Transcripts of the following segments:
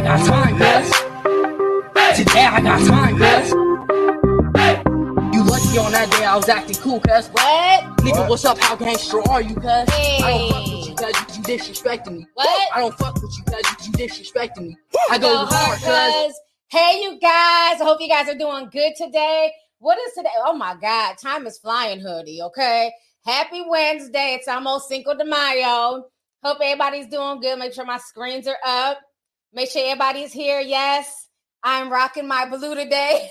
I got time, cuz. Today I got time, cuz. You lucky on that day I was acting cool, cuz. What? Nigga, what's up? How gangster are you, cuz? I don't fuck with you, cuz. You disrespecting me. What? I don't fuck with you, cuz. You disrespecting me. I Go go hard, cuz. Hey, you guys. I hope you guys are doing good today. What is today? Oh my God. Time is flying, hoodie. Okay. Happy Wednesday. It's almost Cinco de Mayo. Hope everybody's doing good. Make sure my screens are up. Make sure everybody's here. Yes. I'm rocking my blue today.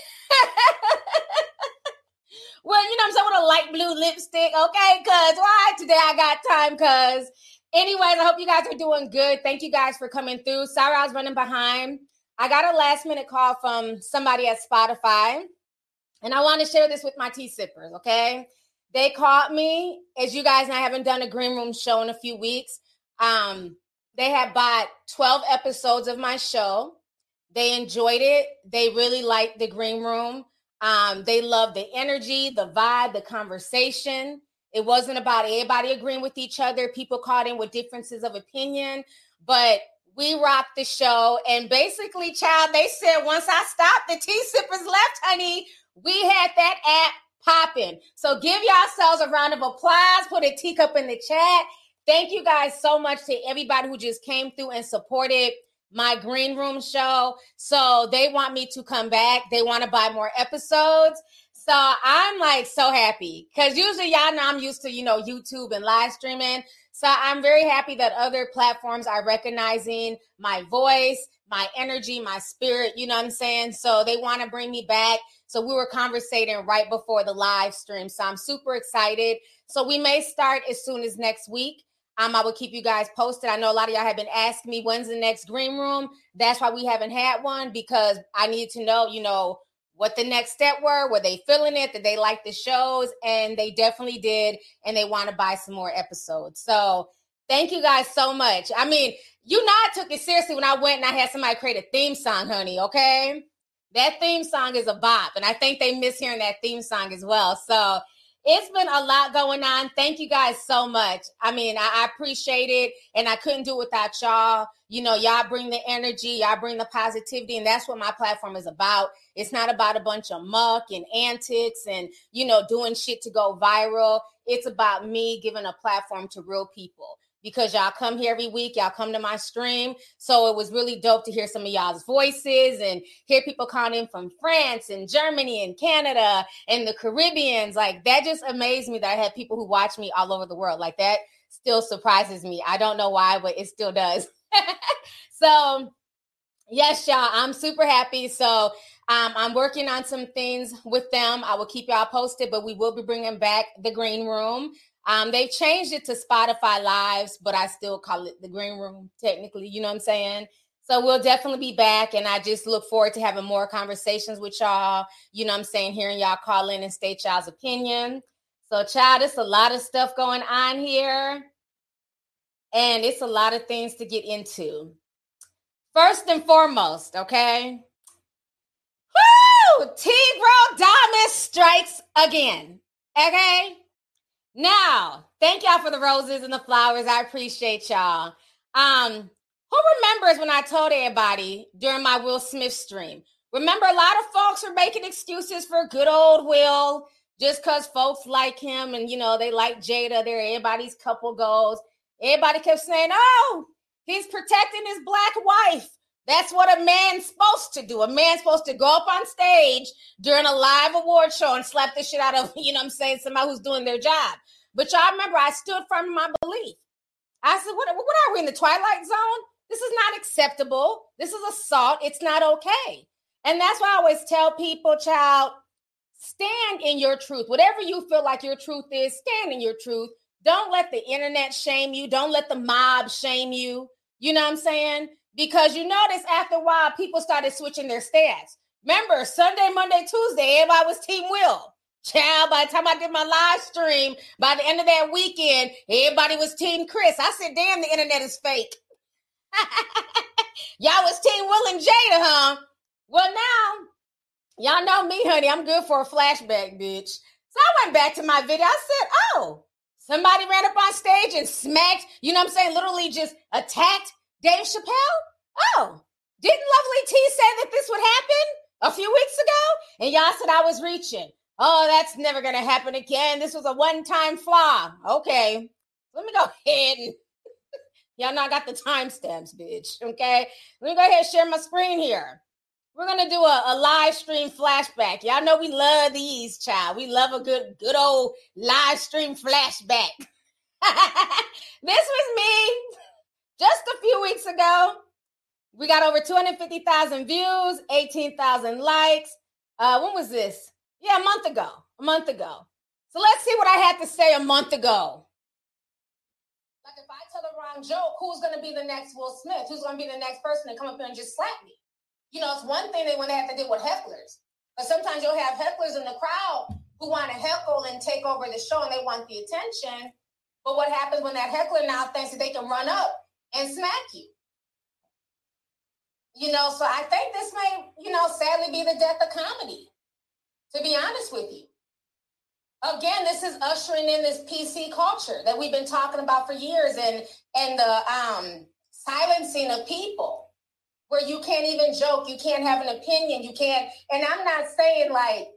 well, you know I'm saying? With a light blue lipstick. Okay. Cuz why? Today I got time. Cuz. Anyways, I hope you guys are doing good. Thank you guys for coming through. Sorry I was running behind. I got a last minute call from somebody at Spotify, and I want to share this with my tea sippers, okay? They called me, as you guys know, I haven't done a green room show in a few weeks. Um, they had bought 12 episodes of my show. They enjoyed it. They really liked the green room. Um, they loved the energy, the vibe, the conversation. It wasn't about everybody agreeing with each other. People caught in with differences of opinion, but we rocked the show. And basically, child, they said once I stopped, the tea sippers left, honey. We had that app popping. So give yourselves a round of applause. Put a teacup in the chat. Thank you guys so much to everybody who just came through and supported my green room show. So they want me to come back. They want to buy more episodes. So I'm like so happy because usually y'all know I'm used to, you know, YouTube and live streaming. So I'm very happy that other platforms are recognizing my voice, my energy, my spirit, you know what I'm saying? So they want to bring me back. So we were conversating right before the live stream. So I'm super excited. So we may start as soon as next week. Um, I will keep you guys posted. I know a lot of y'all have been asking me when's the next green room. That's why we haven't had one because I need to know, you know, what the next step were. Were they feeling it? Did they like the shows? And they definitely did. And they want to buy some more episodes. So thank you guys so much. I mean, you know, I took it seriously when I went and I had somebody create a theme song, honey. Okay. That theme song is a bop. And I think they miss hearing that theme song as well. So it's been a lot going on. Thank you guys so much. I mean, I, I appreciate it, and I couldn't do it without y'all. You know, y'all bring the energy, y'all bring the positivity, and that's what my platform is about. It's not about a bunch of muck and antics and, you know, doing shit to go viral. It's about me giving a platform to real people because y'all come here every week, y'all come to my stream. So it was really dope to hear some of y'all's voices and hear people calling in from France and Germany and Canada and the Caribbeans. Like that just amazed me that I had people who watch me all over the world. Like that still surprises me. I don't know why, but it still does. so yes, y'all, I'm super happy. So um, I'm working on some things with them. I will keep y'all posted, but we will be bringing back the green room. Um, they've changed it to Spotify Lives, but I still call it the Green Room, technically. You know what I'm saying? So we'll definitely be back, and I just look forward to having more conversations with y'all. You know what I'm saying? Hearing y'all call in and state y'all's opinion. So, child, it's a lot of stuff going on here, and it's a lot of things to get into. First and foremost, okay? Woo! T-Bro Diamond strikes again. Okay? Now, thank y'all for the roses and the flowers. I appreciate y'all. Um, who remembers when I told everybody during my Will Smith stream? Remember, a lot of folks were making excuses for good old Will just because folks like him and you know they like Jada. They're everybody's couple goals. Everybody kept saying, "Oh, he's protecting his black wife." That's what a man's supposed to do. A man's supposed to go up on stage during a live award show and slap the shit out of, you know what I'm saying, somebody who's doing their job. But y'all remember, I stood firm in my belief. I said, what, what are we in the twilight zone? This is not acceptable. This is assault. It's not okay. And that's why I always tell people, child, stand in your truth. Whatever you feel like your truth is, stand in your truth. Don't let the internet shame you. Don't let the mob shame you. You know what I'm saying? Because you notice after a while, people started switching their stance. Remember, Sunday, Monday, Tuesday, everybody was Team Will. Child, by the time I did my live stream, by the end of that weekend, everybody was Team Chris. I said, damn, the internet is fake. y'all was Team Will and Jada, huh? Well, now, y'all know me, honey. I'm good for a flashback, bitch. So I went back to my video. I said, oh, somebody ran up on stage and smacked, you know what I'm saying? Literally just attacked Dave Chappelle? Oh, Didn't Lovely T say that this would happen a few weeks ago? And y'all said I was reaching. Oh, that's never going to happen again. This was a one time flaw. Okay. Let me go ahead and y'all know I got the timestamps, bitch. Okay. Let me go ahead and share my screen here. We're gonna do a, a, live stream flashback. Y'all know we love these, child. We love a good, good old live stream flashback. this was me just a few weeks ago. We got over 250,000 views, 18,000 likes. Uh, when was this? Yeah, a month ago. A month ago. So let's see what I had to say a month ago. Like if I tell the wrong joke, who's gonna be the next Will Smith? Who's gonna be the next person to come up here and just slap me? You know, it's one thing that when they have to deal with hecklers, but sometimes you'll have hecklers in the crowd who want to heckle and take over the show and they want the attention. But what happens when that heckler now thinks that they can run up and smack you? You know, so I think this may, you know, sadly be the death of comedy, to be honest with you. Again, this is ushering in this PC culture that we've been talking about for years and and the um silencing of people where you can't even joke, you can't have an opinion, you can't, and I'm not saying like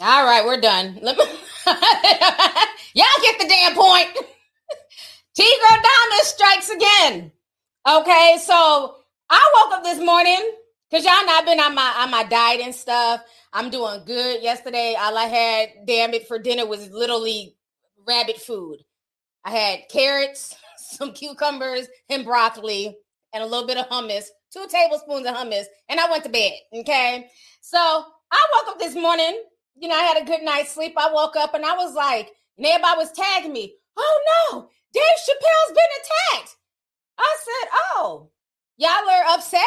all right, we're done. Y'all get the damn point. Tigro Diamond strikes again. Okay, so I woke up this morning because y'all know I've been on my on my diet and stuff. I'm doing good. Yesterday, all I had, damn it, for dinner was literally rabbit food. I had carrots, some cucumbers, and broccoli, and a little bit of hummus, two tablespoons of hummus, and I went to bed. Okay, so I woke up this morning. You know, I had a good night's sleep. I woke up and I was like, and everybody was tagging me. Oh no, Dave Chappelle's been attacked. I said, oh, y'all are upset?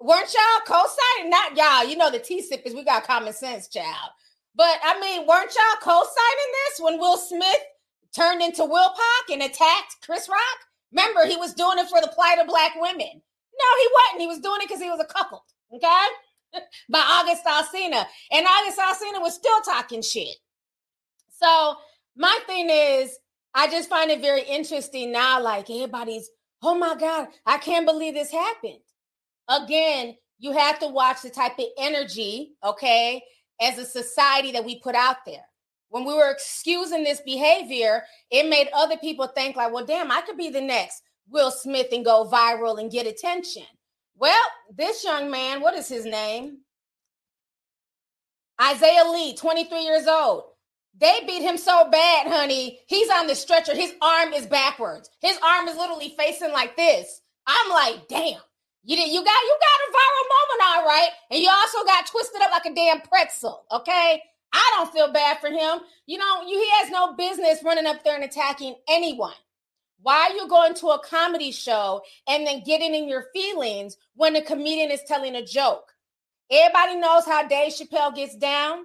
Weren't y'all co-signing? Not y'all. You know the T sippers. We got common sense, child. But I mean, weren't y'all co-signing this when Will Smith turned into Will Pac and attacked Chris Rock? Remember, he was doing it for the plight of black women. No, he wasn't. He was doing it because he was a cuckold. Okay. By August Alsina. And August Alsina was still talking shit. So my thing is, I just find it very interesting now. Like everybody's, oh my God, I can't believe this happened. Again, you have to watch the type of energy, okay, as a society that we put out there. When we were excusing this behavior, it made other people think, like, well, damn, I could be the next Will Smith and go viral and get attention. Well, this young man, what is his name? Isaiah Lee, 23 years old. They beat him so bad, honey. He's on the stretcher. His arm is backwards. His arm is literally facing like this. I'm like, damn. You did, you got you got a viral moment, all right, and you also got twisted up like a damn pretzel. Okay, I don't feel bad for him. You know, you, he has no business running up there and attacking anyone. Why are you going to a comedy show and then getting in your feelings when the comedian is telling a joke? Everybody knows how Dave Chappelle gets down.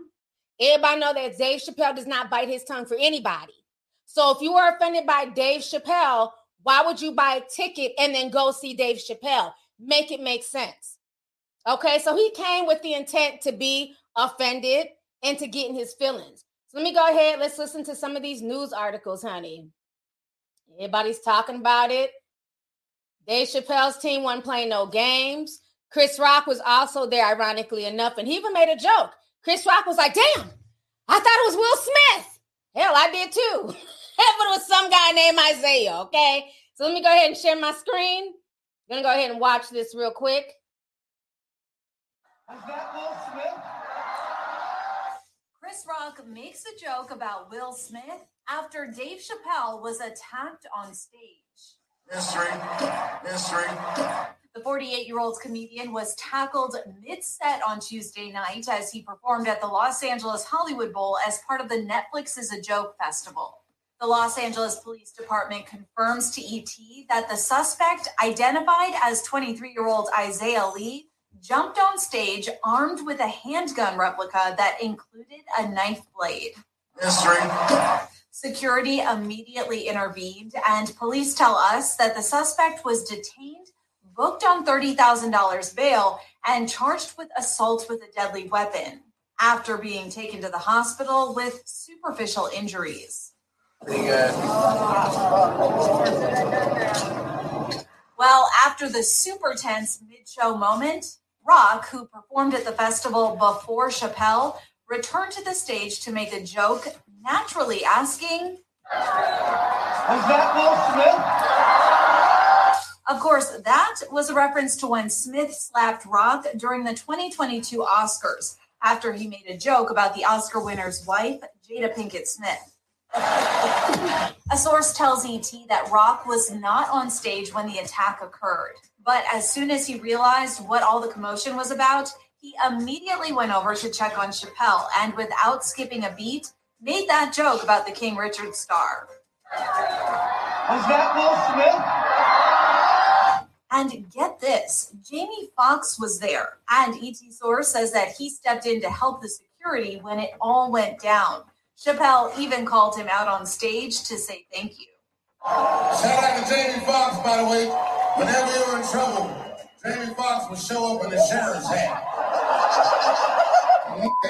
Everybody know that Dave Chappelle does not bite his tongue for anybody. So if you are offended by Dave Chappelle, why would you buy a ticket and then go see Dave Chappelle? Make it make sense. Okay, so he came with the intent to be offended and to get in his feelings. So let me go ahead. Let's listen to some of these news articles, honey. Everybody's talking about it. Dave Chappelle's team wasn't playing no games. Chris Rock was also there, ironically enough, and he even made a joke. Chris Rock was like, damn, I thought it was Will Smith. Hell, I did too. but it was some guy named Isaiah, okay? So let me go ahead and share my screen. I'm gonna go ahead and watch this real quick. Is that Will Smith? Chris Rock makes a joke about Will Smith after Dave Chappelle was attacked on stage. Mystery, mystery. The 48 year old comedian was tackled mid set on Tuesday night as he performed at the Los Angeles Hollywood Bowl as part of the Netflix is a Joke Festival. The Los Angeles Police Department confirms to ET that the suspect, identified as 23 year old Isaiah Lee, jumped on stage armed with a handgun replica that included a knife blade. Mystery. Security immediately intervened, and police tell us that the suspect was detained booked on $30,000 bail and charged with assault with a deadly weapon after being taken to the hospital with superficial injuries. Well, After the super tense mid show moment, Rock, who performed at the festival before Chappelle, returned to the stage to make a joke, naturally asking, Was that Will Smith? Of course, that was a reference to when Smith slapped Rock during the 2022 Oscars after he made a joke about the Oscar winner's wife, Jada Pinkett Smith. A source tells ET that Rock was not on stage when the attack occurred, but as soon as he realized what all the commotion was about, he immediately went over to check on Chappelle and, without skipping a beat, made that joke about the King Richard star. Was that Will Smith? And get this Jamie Foxx was there, and ET Source says that he stepped in to help the security when it all went down. Chappelle even called him out on stage to say thank you. Shout out to Jamie Foxx, by the way. Whenever you're in trouble, Jamie Foxx will show up in a sheriff's hat.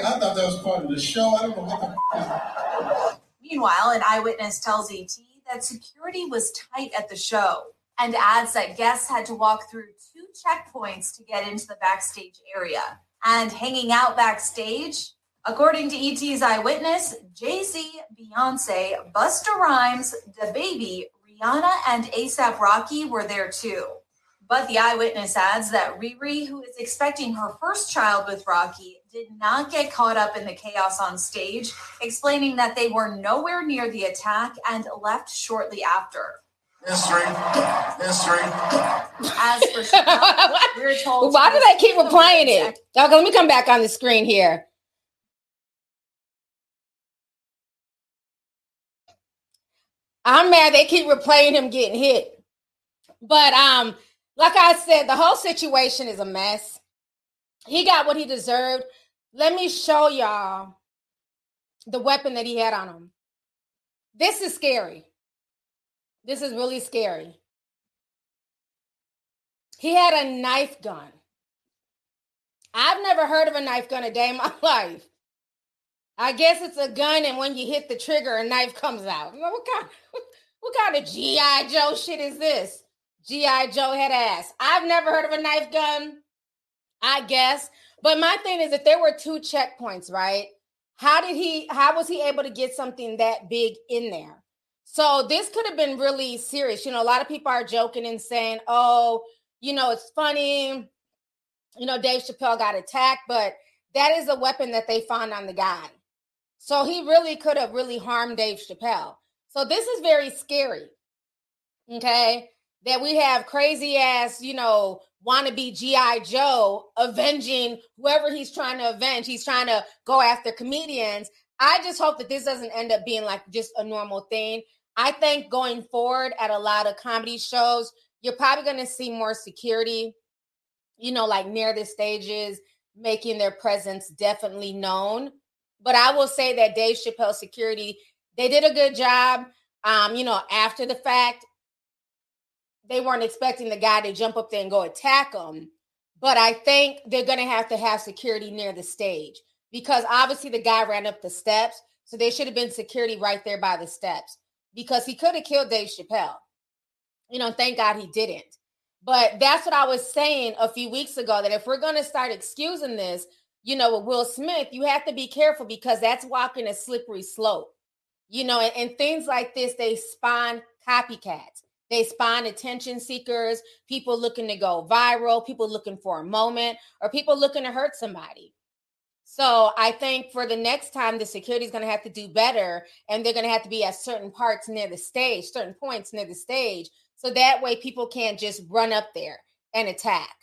I thought that was part of the show. I don't know what the f- is. Meanwhile, an eyewitness tells ET that security was tight at the show and adds that guests had to walk through two checkpoints to get into the backstage area. And hanging out backstage, according to ET's eyewitness, Jay Z, Beyonce, Busta Rhymes, DaBaby, Rihanna, and ASAP Rocky were there too. But the eyewitness adds that Riri, who is expecting her first child with Rocky, did not get caught up in the chaos on stage, explaining that they were nowhere near the attack and left shortly after. Mystery. Mystery. As for Chappelle, we're told. Why do they keep was replaying still it? Okay, let me come back on the screen here. I'm mad they keep replaying him getting hit. But um, like I said, the whole situation is a mess. He got what he deserved. Let me show y'all the weapon that he had on him. This is scary. This is really scary. He had a knife gun. I've never heard of a knife gun a day in my life. I guess it's a gun, and when you hit the trigger, a knife comes out. What kind, what kind of G.I. Joe shit is this? G.I. Joe head ass. I've never heard of a knife gun, I guess. But my thing is, if there were two checkpoints, right? How did he, how was he able to get something that big in there? So this could have been really serious. You know, a lot of people are joking and saying, oh, you know, it's funny. You know, Dave Chappelle got attacked, but that is a weapon that they found on the guy. So he really could have really harmed Dave Chappelle. So this is very scary. Okay. That we have crazy ass, you know, wannabe G.I. Joe avenging whoever he's trying to avenge. He's trying to go after comedians. I just hope that this doesn't end up being like just a normal thing. I think going forward at a lot of comedy shows, you're probably going to see more security, you know, like near the stages, making their presence definitely known. But I will say that Dave Chappelle security, they did a good job. Um, you know, after the fact, they weren't expecting the guy to jump up there and go attack them. But I think they're going to have to have security near the stage because obviously the guy ran up the steps. So there should have been security right there by the steps because he could have killed Dave Chappelle. You know, thank God he didn't. But that's what I was saying a few weeks ago that if we're going to start excusing this, you know, with Will Smith, you have to be careful because that's walking a slippery slope. You know, and, and things like this, they spawn copycats. They spawn attention seekers, people looking to go viral, people looking for a moment, or people looking to hurt somebody. So I think for the next time, the security is going to have to do better, and they're going to have to be at certain parts near the stage, certain points near the stage, so that way people can't just run up there and attack.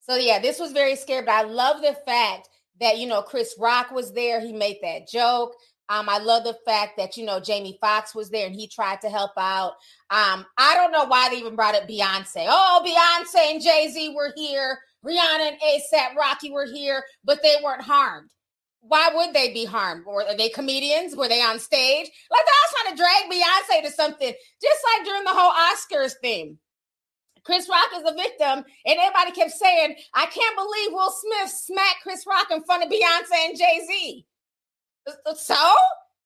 So yeah, this was very scary, but I love the fact that you know Chris Rock was there. He made that joke. Um, I love the fact that you know Jamie Foxx was there and he tried to help out. Um, I don't know why they even brought up Beyonce. Oh, Beyonce and Jay Z were here. Rihanna and ASAP Rocky were here, but they weren't harmed. Why would they be harmed? Were they comedians? Were they on stage? Like they're all trying to drag Beyonce to something, just like during the whole Oscars thing. Chris Rock is a victim, and everybody kept saying, "I can't believe Will Smith smacked Chris Rock in front of Beyonce and Jay Z." So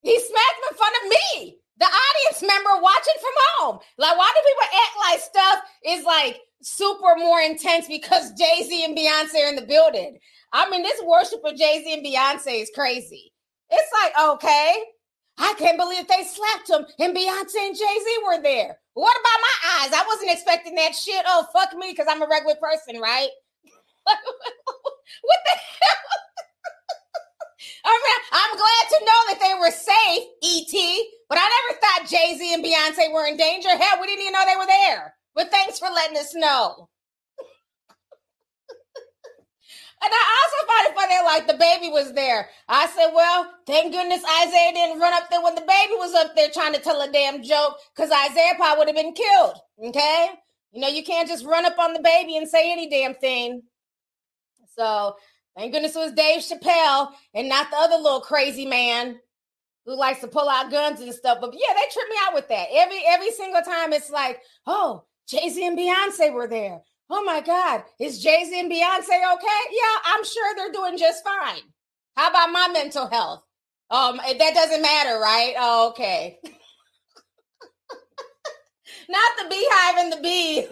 he smacked him in front of me, the audience member watching from home. Like, why do people act like stuff is like super more intense because Jay Z and Beyonce are in the building. I mean, this worship of Jay Z and Beyonce is crazy. It's like, okay, I can't believe they slapped him and Beyonce and Jay Z were there. What about my eyes? I wasn't expecting that shit. Oh, fuck me, because I'm a regular person, right? what the hell? I mean, I'm glad to know that they were safe, ET, but I never thought Jay Z and Beyonce were in danger. Hell, we didn't even know they were there. But thanks for letting us know. And I also find it funny, like DaBaby was there. I said, well, thank goodness Isaiah didn't run up there when DaBaby was up there trying to tell a damn joke because Isaiah probably would have been killed. Okay. You know, you can't just run up on DaBaby and say any damn thing. So thank goodness it was Dave Chappelle and not the other little crazy man who likes to pull out guns and stuff. But yeah, they trip me out with that. Every every single time it's like, oh, Jay-Z and Beyonce were there oh my God, is Jay Z and Beyonce okay? Yeah, I'm sure they're doing just fine. How about my mental health? Um, that doesn't matter, right? Oh, okay. Not the beehive and the bee.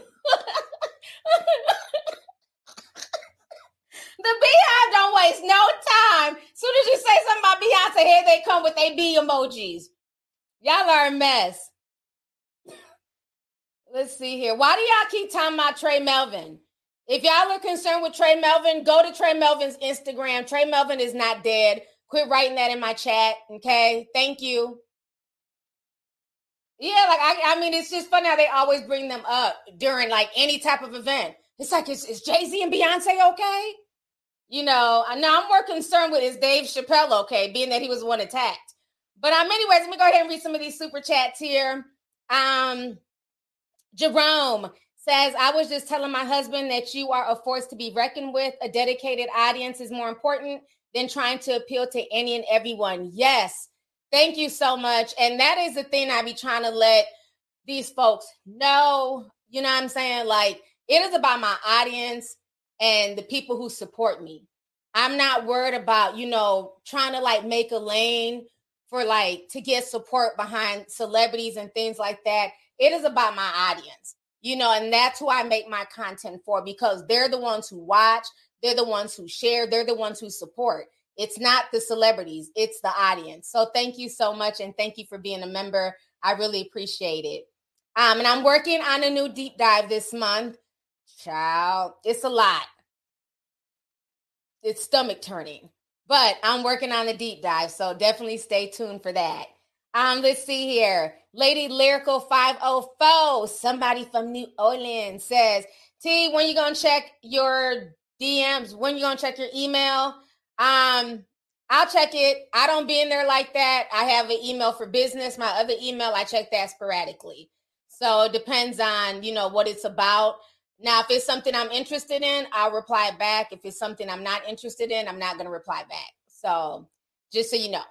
the beehive don't waste no time. Soon as you say something about Beyonce, here they come with their bee emojis. Y'all are a mess. Let's see here. Why do y'all keep talking about Trey Melvin? If y'all are concerned with Trey Melvin, go to Trey Melvin's Instagram. Trey Melvin is not dead. Quit writing that in my chat. Okay. Thank you. Yeah, like I, I mean, it's just funny how they always bring them up during like any type of event. It's like, is, is Jay Z and Beyonce okay? You know, I know I'm more concerned with is Dave Chappelle okay, being that he was one attacked. But um, anyways, let me go ahead and read some of these super chats here. Um, Jerome says, I was just telling my husband that you are a force to be reckoned with. A dedicated audience is more important than trying to appeal to any and everyone. Yes. Thank you so much. And that is the thing I be trying to let these folks know. You know what I'm saying? Like, it is about my audience and the people who support me. I'm not worried about, you know, trying to like make a lane for like to get support behind celebrities and things like that. It is about my audience, you know, and that's who I make my content for because they're the ones who watch, they're the ones who share, they're the ones who support. It's not the celebrities, it's the audience. So thank you so much and thank you for being a member. I really appreciate it. Um, and I'm working on a new deep dive this month. Child, it's a lot. It's stomach turning, but I'm working on the deep dive. So definitely stay tuned for that. Um, let's see here. Lady Lyrical 504, somebody from New Orleans says, T, when you gonna check your DMs? When you gonna check your email? Um, I'll check it. I don't be in there like that. I have an email for business. My other email, I check that sporadically. So it depends on, you know, what it's about. Now, if it's something I'm interested in, I'll reply back. If it's something I'm not interested in, I'm not going to reply back. So just so you know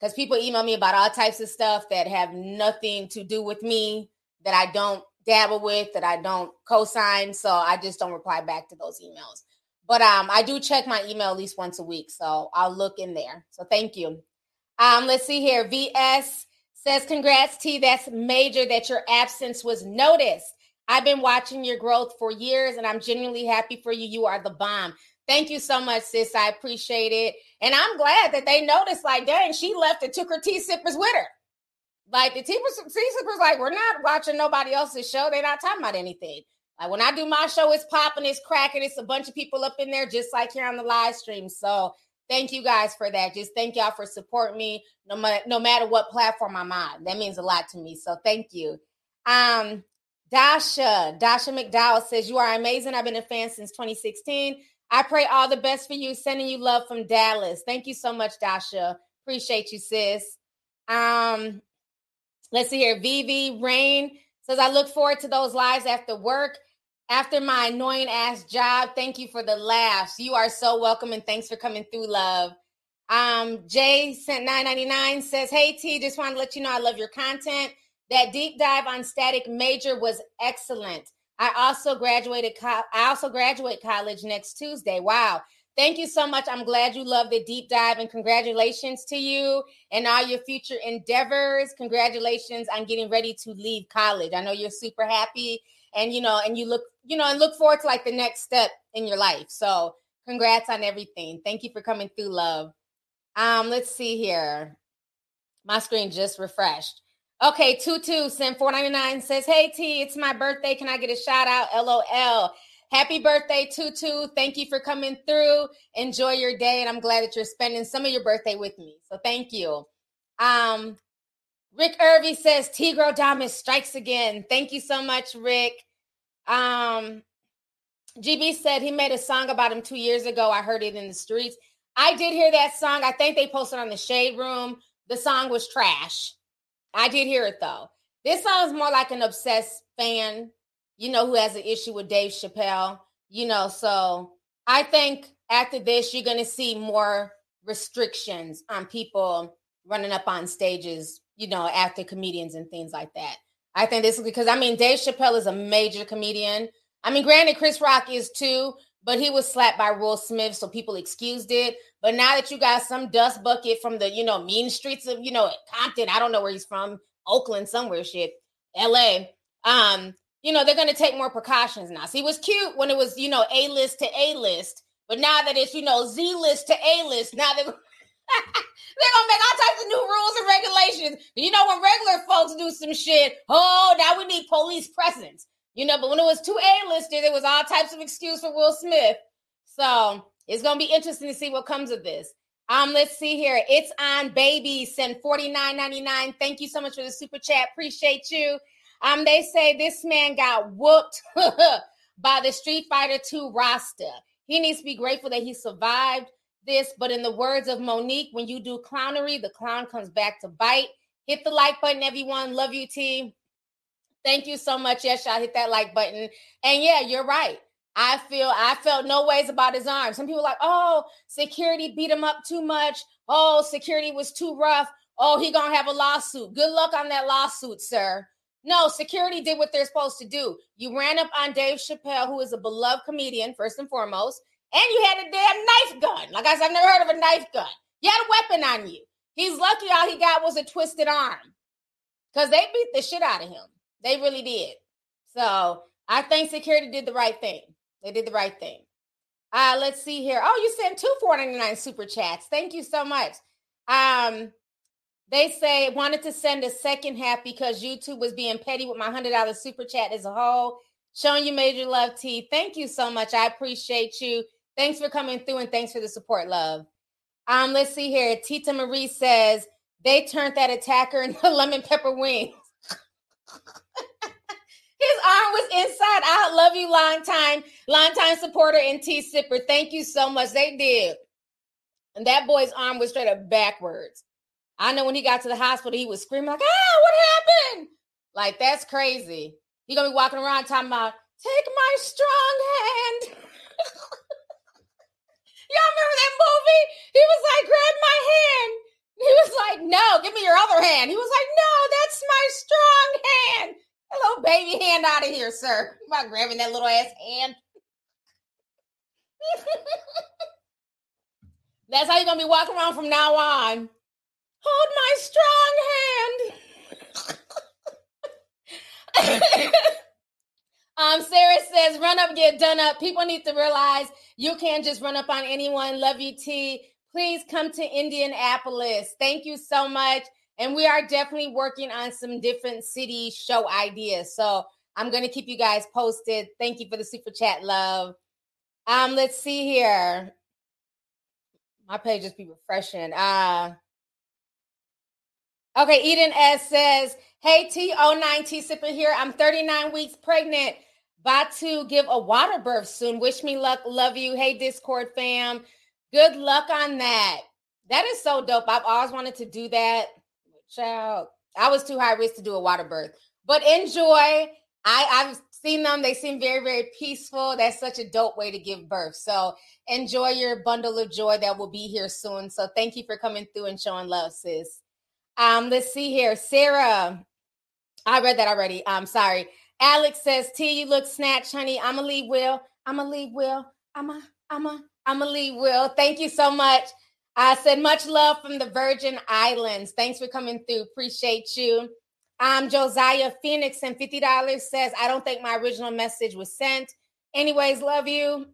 because people email me about all types of stuff that have nothing to do with me that I don't dabble with, that I don't co-sign. So I just don't reply back to those emails. But um, I do check my email at least once a week, so I'll look in there. So thank you. Um, let's see here. VS says, "Congrats, T. That's major that your absence was noticed. I've been watching your growth for years, and I'm genuinely happy for you. You are the bomb. Thank you so much, sis. I appreciate it. And I'm glad that they noticed, like, dang, she left and took her tea sippers with her. Like the tea sippers, like, we're not watching nobody else's show. They're not talking about anything. Like when I do my show, it's popping, it's cracking, it's a bunch of people up in there, just like here on the live stream. So thank you guys for that. Just thank y'all for supporting me, no matter no matter what platform I'm on. That means a lot to me. So thank you. Um, Dasha, Dasha McDowell says, You are amazing. I've been a fan since 2016. I pray all the best for you. Sending you love from Dallas. Thank you so much, Dasha. Appreciate you, sis. Um, let's see here. Vivi Rain says, I look forward to those lives after work. After my annoying ass job, thank you for the laughs. You are so welcome and thanks for coming through, love. Um, Jay sent 999 says, Hey T, just want to let you know I love your content. That deep dive on static major was excellent. I also graduated. Co- I also graduate college next Tuesday. Wow. Thank you so much. I'm glad you love the deep dive and congratulations to you and all your future endeavors. Congratulations on getting ready to leave college. I know you're super happy and you know, and you look, you know, and look forward to like the next step in your life. So congrats on everything. Thank you for coming through, love. Um, let's see here. My screen just refreshed. Okay, Tutu sent 499 says, Hey T, it's my birthday. Can I get a shout out? LOL. Happy birthday, Tutu. Thank you for coming through. Enjoy your day. And I'm glad that you're spending some of your birthday with me. So thank you. Um, Rick Irvy says Tigro Damas strikes again. Thank you so much, Rick. Um, GB said he made a song about him two years ago. I heard it in the streets. I did hear that song. I think they posted on the Shade Room. The song was trash. I did hear it though. This sounds more like an obsessed fan you know, who has an issue with Dave Chappelle, you know, so I think after this, you're going to see more restrictions on people running up on stages, you know, after comedians and things like that. I think this is because I mean, Dave Chappelle is a major comedian. I mean, granted, Chris Rock is too, but he was slapped by Will Smith, so people excused it. But now that you got some dust bucket from the, you know, mean streets of, you know, Compton, I don't know where he's from, Oakland, somewhere, shit, LA. Um, you know, they're to take more precautions now. See, it was cute when it was, you know, A list to A list, but now that it's, you know, Z list to A list, now they're, they're to make all types of new rules and regulations. You know, when regular folks do some shit, oh, now we need police presence, you know, but when it was two A listed, there was all types of excuse for Will Smith. So it's to be interesting to see what comes of this. Um, let's see here. It's on baby. Send forty nine ninety nine. Thank you so much for the super chat. Appreciate you. Um, they say this man got whooped by the Street Fighter 2 roster. He needs to be grateful that he survived this. But in the words of Monique, when you do clownery, the clown comes back to bite. Hit the like button, everyone. Love you, T. Thank you so much. Yes, y'all hit that like button. And yeah, you're right. I feel I felt no ways about his arm. Some people like, oh, security beat him up too much. Oh, security was too rough. Oh, he gonna have a lawsuit. Good luck on that lawsuit, sir. No, security did what they're supposed to do. You ran up on Dave Chappelle, who is a beloved comedian, first and foremost, and you had a damn knife gun. Like I said, I've never heard of a knife gun. You had a weapon on you. He's lucky all he got was a twisted arm because they beat the shit out of him. They really did. So I think security did the right thing. They did the right thing. Uh, let's see here. Oh, you sent two 499 super chats. Thank you so much. Um, they say wanted to send a second half because YouTube was being petty with my hundred dollar super chat as a whole. Showing you major love, T. Thank you so much. I appreciate you. Thanks for coming through and thanks for the support, love. Um, let's see here. Tita Marie says they turned that attacker into lemon pepper wings. His arm was inside out. Love you, long time, long time supporter and T sipper. Thank you so much. They did. And that boy's arm was straight up backwards. I know when he got to the hospital, he was screaming like, "Ah, what happened?" Like that's crazy. He gonna be walking around talking about, "Take my strong hand." Y'all remember that movie? He was like, "Grab my hand." He was like, "No, give me your other hand." He was like, "No, that's my strong hand." A little baby hand out of here, sir. You about grabbing that little ass hand. That's how you're gonna be walking around from now on. Hold my strong hand. um, Sarah says, run up, get done up. People need to realize you can't just run up on anyone. Love you, T. Please come to Indianapolis. Thank you so much. And we are definitely working on some different city show ideas. So I'm going to keep you guys posted. Thank you for the super chat, love. Um, let's see here. My page just be refreshing. Uh Okay, Eden S says, Hey T09 T Sipper here. I'm 39 weeks pregnant. About to give a water birth soon. Wish me luck. Love you. Hey, Discord fam. Good luck on that. That is so dope. I've always wanted to do that. Child, I was too high risk to do a water birth, but enjoy. I, I've seen them. They seem very, very peaceful. That's such a dope way to give birth. So enjoy your bundle of joy that will be here soon. So thank you for coming through and showing love, sis. Um, let's see here. Sarah, I read that already. I'm sorry. Alex says, T, you look snatched, honey. I'm a leave Will. I'm a leave Will. I'm a, I'm a, I'm a leave Will. Thank you so much. I said much love from the Virgin Islands. Thanks for coming through. Appreciate you. Um, Josiah Phoenix and $50 says, I don't think my original message was sent. Anyways, love you.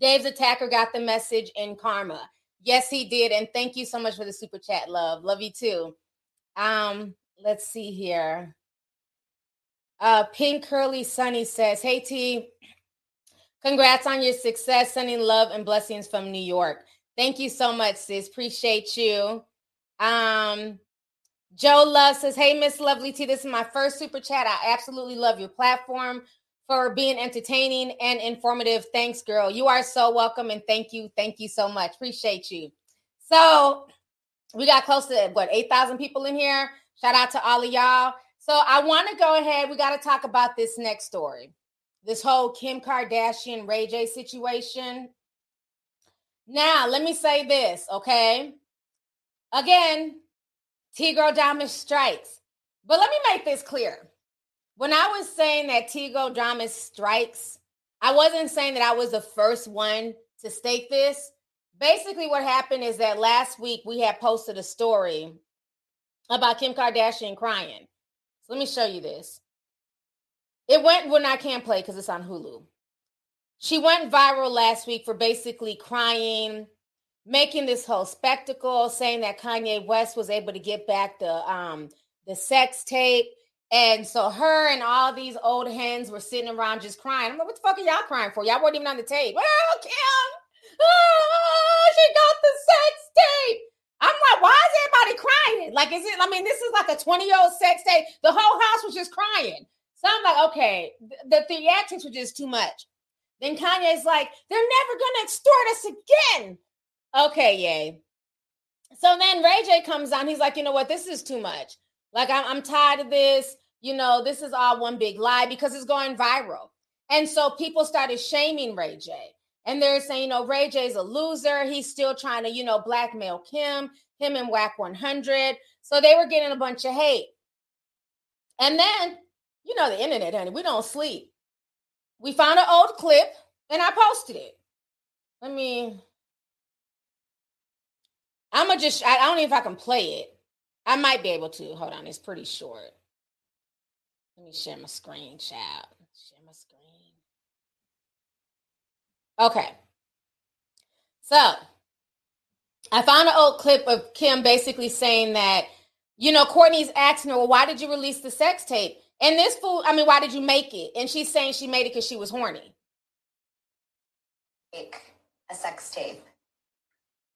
Dave's attacker got the message in karma. Yes, he did. And thank you so much for the super chat, love. Love you too. Um, let's see here. Uh, Pink Curly Sunny says, Hey T, congrats on your success, sending love and blessings from New York. Thank you so much, sis. Appreciate you. Um, Joe Love says, Hey, Miss Lovely T, this is my first super chat. I absolutely love your platform for being entertaining and informative. Thanks, girl. You are so welcome and thank you. Thank you so much. Appreciate you. So we got close to what 8,000 people in here. Shout out to all of y'all. So I want to go ahead. We got to talk about this next story. This whole Kim Kardashian Ray J situation. Now, let me say this, okay? Again, T Girl Diamond strikes. But let me make this clear when I was saying that Tigo drama strikes, I wasn't saying that I was the first one to state this. Basically, what happened is that last week we had posted a story about Kim Kardashian crying. So let me show you this. It went when I can't play because it's on Hulu. She went viral last week for basically crying, making this whole spectacle, saying that Kanye West was able to get back the um the sex tape and so her and all these old hens were sitting around just crying. I'm like, what the fuck are y'all crying for? Y'all weren't even on the tape. Oh, Kim. Oh, she got the sex tape. I'm like, why is everybody crying? Like, is it, I mean, this is like a 20 year old sex tape. The whole house was just crying. So I'm like, okay, the, the theatrics were just too much. Then Kanye's like, they're never going to extort us again. Okay, yay. So then Ray J comes on. He's like, you know what? This is too much. Like, I'm, I'm tired of this you know, this is all one big lie because it's going viral. And so people started shaming Ray J. And they're saying, you know, Ray J's a loser. He's still trying to, you know, blackmail Kim, him and Wack 100. So they were getting a bunch of hate. And then, you know, the internet, honey, we don't sleep. We found an old clip and I posted it. Let me, I'm gonna just, I, I don't know if I can play it. I might be able to. Hold on, it's pretty short. Let me share my screen, child. Share my screen. Okay. So I found an old clip of Kim basically saying that, you know, Courtney's asking her, well, why did you release the sex tape? And this fool, I mean, why did you make it? And she's saying she made it because she was horny. Make a sex tape.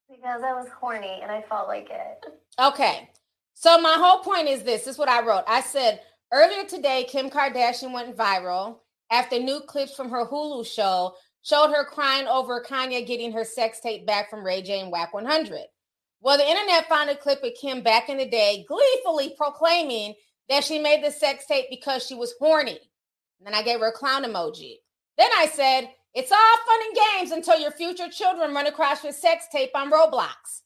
Because I was horny and I felt like it. Okay. So my whole point is this. This is what I wrote. I said, Earlier today, Kim Kardashian went viral after new clips from her Hulu show showed her crying over Kanye getting her sex tape back from Ray J and Wack 100. Well, the internet found a clip of Kim back in the day gleefully proclaiming that she made the sex tape because she was horny. And then I gave her a clown emoji. Then I said, it's all fun and games until your future children run across your sex tape on Roblox.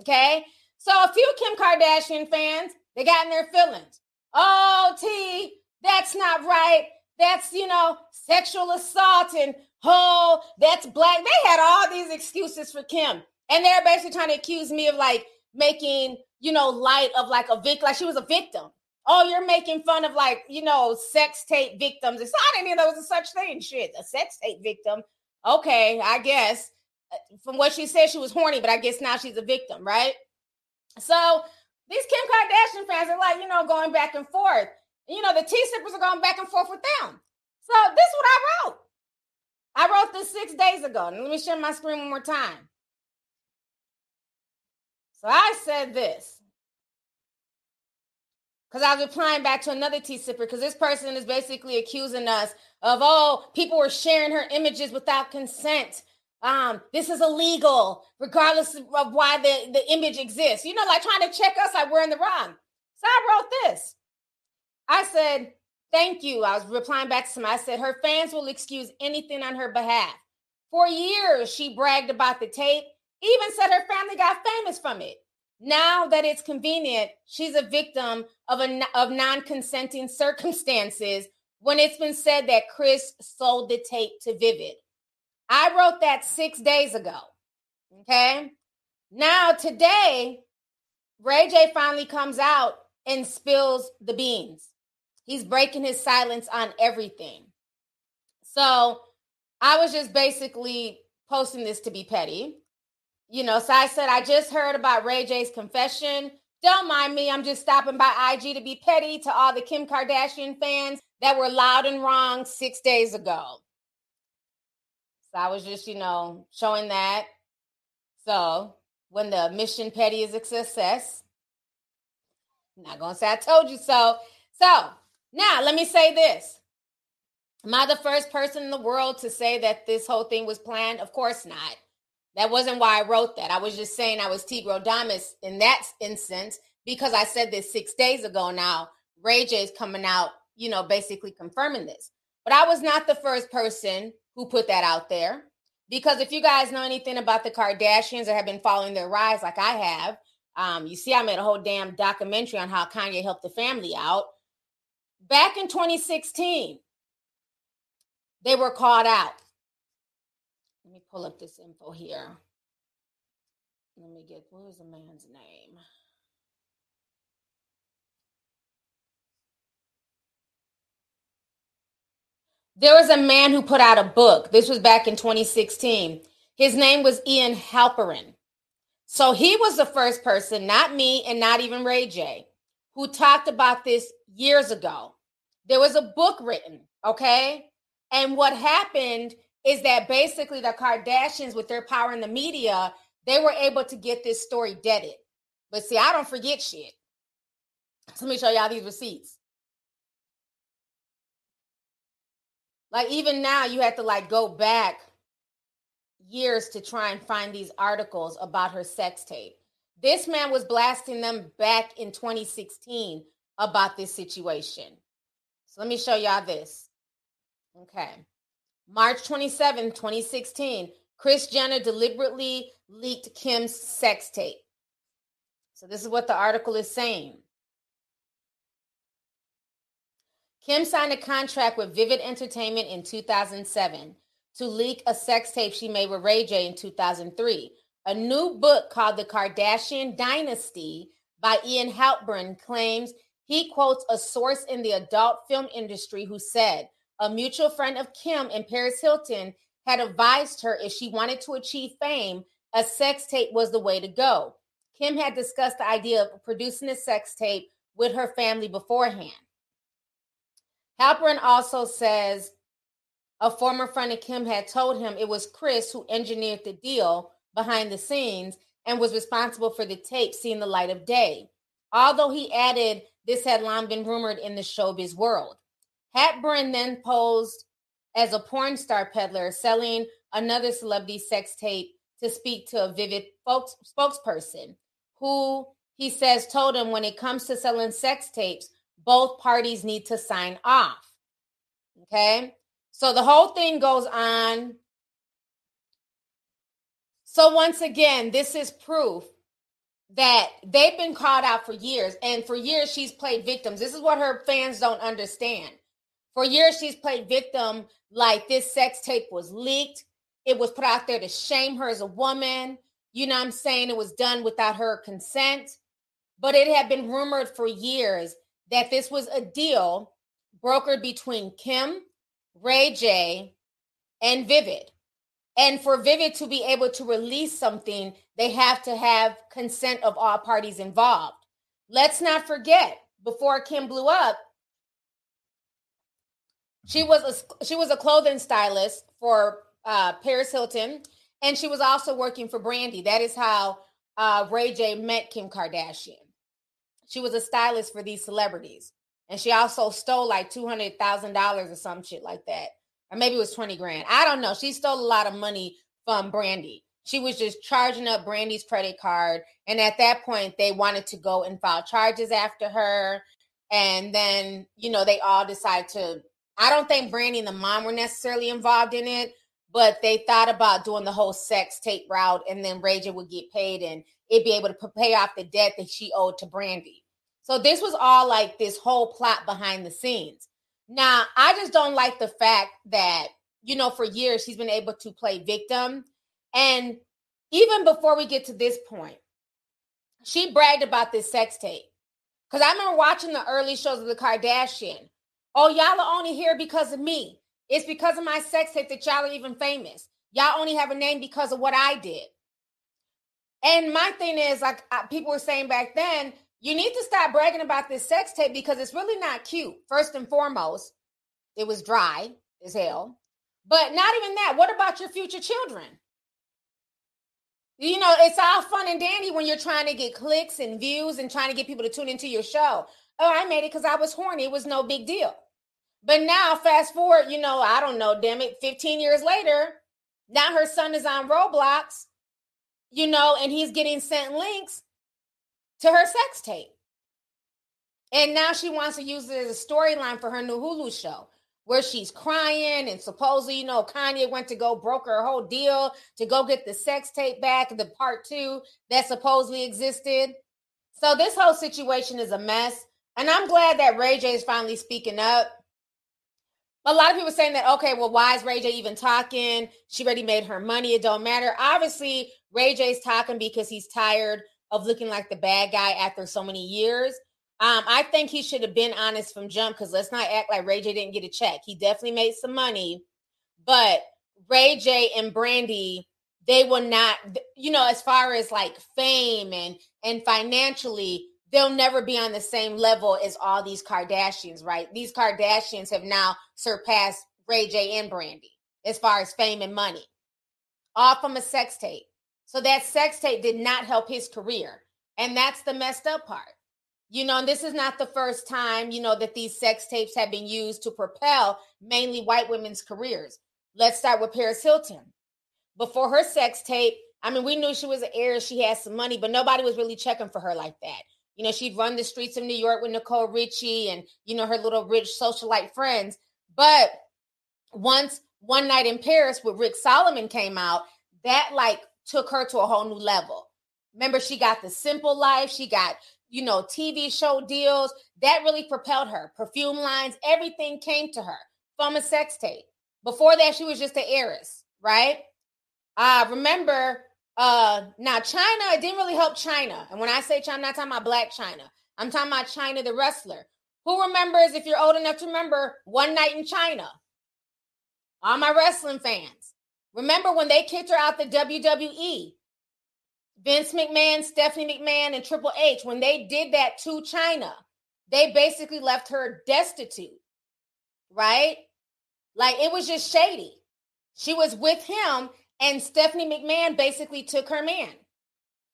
Okay? So a few Kim Kardashian fans, they got in their feelings. Oh, T, that's not right. That's, you know, sexual assault and oh, that's black. They had all these excuses for Kim. And they're basically trying to accuse me of like making, you know, light of like a victim, like she was a victim. Oh, you're making fun of like, you know, sex tape victims. It's not any of those such thing. Shit, a sex tape victim. Okay, I guess. Uh, from what she said, she was horny, but I guess now she's a victim, right? So these Kim Kardashian fans are like, you know, going back and forth. You know, the T sippers are going back and forth with them. So this is what I wrote. I wrote this six days ago. And let me share my screen one more time. So I said this. Because I was replying back to another T sipper, because this person is basically accusing us of, oh, people were sharing her images without consent um, this is illegal, regardless of why the, the image exists. You know, like trying to check us like we're in the wrong. So I wrote this. I said, thank you. I was replying back to some. I said, her fans will excuse anything on her behalf. For years, she bragged about the tape, even said her family got famous from it. Now that it's convenient, she's a victim of a of non-consenting circumstances when it's been said that Chris sold the tape to Vivid. I wrote that six days ago. Okay. Now, today, Ray J finally comes out and spills the beans. He's breaking his silence on everything. So I was just basically posting this to be petty. You know, so I said, I just heard about Ray J's confession. Don't mind me. I'm just stopping by IG to be petty to all the Kim Kardashian fans that were loud and wrong six days ago. So I was just, you know, showing that. So when the mission petty is a success, I'm not gonna say I told you so. So now let me say this. Am I the first person in the world to say that this whole thing was planned? Of course not. That wasn't why I wrote that. I was just saying I was Tigradamus in that instance because I said this six days ago now. Ray J is coming out, you know, basically confirming this. But I was not the first person who put that out there. Because if you guys know anything about the Kardashians or have been following their rise like I have, um, you see, I made a whole damn documentary on how Kanye helped the family out. Back in 2016, they were called out. Pull up this info here. Let me get what was the man's name? There was a man who put out a book. This was back in 2016. His name was Ian Halperin. So he was the first person, not me and not even Ray J, who talked about this years ago. There was a book written, okay? And what happened is that basically the Kardashians, with their power in the media, they were able to get this story deaded. But see, I don't forget shit. So let me show y'all these receipts. Like even now, you have to like go back years to try and find these articles about her sex tape. This man was blasting them back in 2016 about this situation. So let me show y'all this. Okay. March 27, 2016, Kris Jenner deliberately leaked Kim's sex tape. So this is what the article is saying. Kim signed a contract with Vivid Entertainment in 2007 to leak a sex tape she made with Ray J in 2003. A new book called The Kardashian Dynasty by Ian Halperin claims he quotes a source in the adult film industry who said a mutual friend of Kim and Paris Hilton had advised her if she wanted to achieve fame, a sex tape was the way to go. Kim had discussed the idea of producing a sex tape with her family beforehand. Halperin also says a former friend of Kim had told him it was Kris who engineered the deal behind the scenes and was responsible for the tape seeing the light of day. Although he added this had long been rumored in the showbiz world. Halperin then posed as a porn star peddler selling another celebrity sex tape to speak to a Vivid folks, spokesperson who he says told him when it comes to selling sex tapes, both parties need to sign off. Okay. So the whole thing goes on. So once again, this is proof that they've been called out for years. And for years, she's played victims. This is what her fans don't understand. For years, she's played victim like this sex tape was leaked. It was put out there to shame her as a woman. You know I'm saying? It was done without her consent. But it had been rumored for years that this was a deal brokered between Kim Ray J, and Vivid. And for Vivid to be able to release something, they have to have consent of all parties involved. Let's not forget, before Kim blew up, she was a she was a clothing stylist for uh, Paris Hilton, and she was also working for Brandy. That is how uh, Ray J met Kim Kardashian. She was a stylist for these celebrities. And she also stole like $200,000 or some shit like that. Or maybe it was 20 grand. I don't know. She stole a lot of money from Brandy. She was just charging up Brandy's credit card. And at that point, they wanted to go and file charges after her. And then, you know, they all decided to. I don't think Brandy and the mom were necessarily involved in it, but they thought about doing the whole sex tape route. And then Ray J would get paid and it'd be able to pay off the debt that she owed to Brandy. So this was all like this whole plot behind the scenes. Now, I just don't like the fact that, you know, for years she's been able to play victim. And even before we get to this point, she bragged about this sex tape. Because I remember watching the early shows of the Kardashian. Oh, y'all are only here because of me. It's because of my sex tape that y'all are even famous. Y'all only have a name because of what I did. And my thing is, like people were saying back then, you need to stop bragging about this sex tape because it's really not cute. First and foremost, it was dry as hell. But not even that. What about your future children? You know, it's all fun and dandy when you're trying to get clicks and views and trying to get people to tune into your show. Oh, I made it because I was horny. It was no big deal. But now, fast forward, you know, I don't know, damn it, 15 years later, now her son is on Roblox, you know, and he's getting sent links to her sex tape. And now she wants to use it as a storyline for her new Hulu show where she's crying and supposedly, you know, Kanye went to go broker her whole deal to go get the sex tape back, the part two that supposedly existed. So this whole situation is a mess. And I'm glad that Ray J is finally speaking up. A lot of people saying that, okay, well, why is Ray J even talking? She already made her money. It don't matter. Obviously, Ray J's talking because he's tired of looking like the bad guy after so many years. Um, I think he should have been honest from jump because let's not act like Ray J didn't get a check. He definitely made some money, but Ray J and Brandy, they will not, you know, as far as like fame and and financially, they'll never be on the same level as all these Kardashians, right? These Kardashians have now surpassed Ray J and Brandy as far as fame and money, all from a sex tape. So that sex tape did not help his career. And that's the messed up part. You know, and this is not the first time, you know, that these sex tapes have been used to propel mainly white women's careers. Let's start with Paris Hilton. Before her sex tape, I mean, we knew she was an heiress, she had some money, but nobody was really checking for her like that. You know, she'd run the streets of New York with Nicole Richie and, you know, her little rich socialite friends. But once One Night in Paris with Rick Salomon came out, that like took her to a whole new level. Remember, she got the simple life, she got you know, TV show deals. That really propelled her. Perfume lines, everything came to her from a sex tape. Before that, she was just an heiress, right? Uh, remember, uh, now Chyna, it didn't really help Chyna. And when I say Chyna, I'm not talking about Blac Chyna. I'm talking about Chyna the wrestler. Who remembers, if you're old enough to remember, One Night in Chyna? All my wrestling fans. Remember when they kicked her out the WWE? Vince McMahon, Stephanie McMahon, and Triple H, when they did that to Chyna, they basically left her destitute, right? Like it was just shady. She was with him, and Stephanie McMahon basically took her man.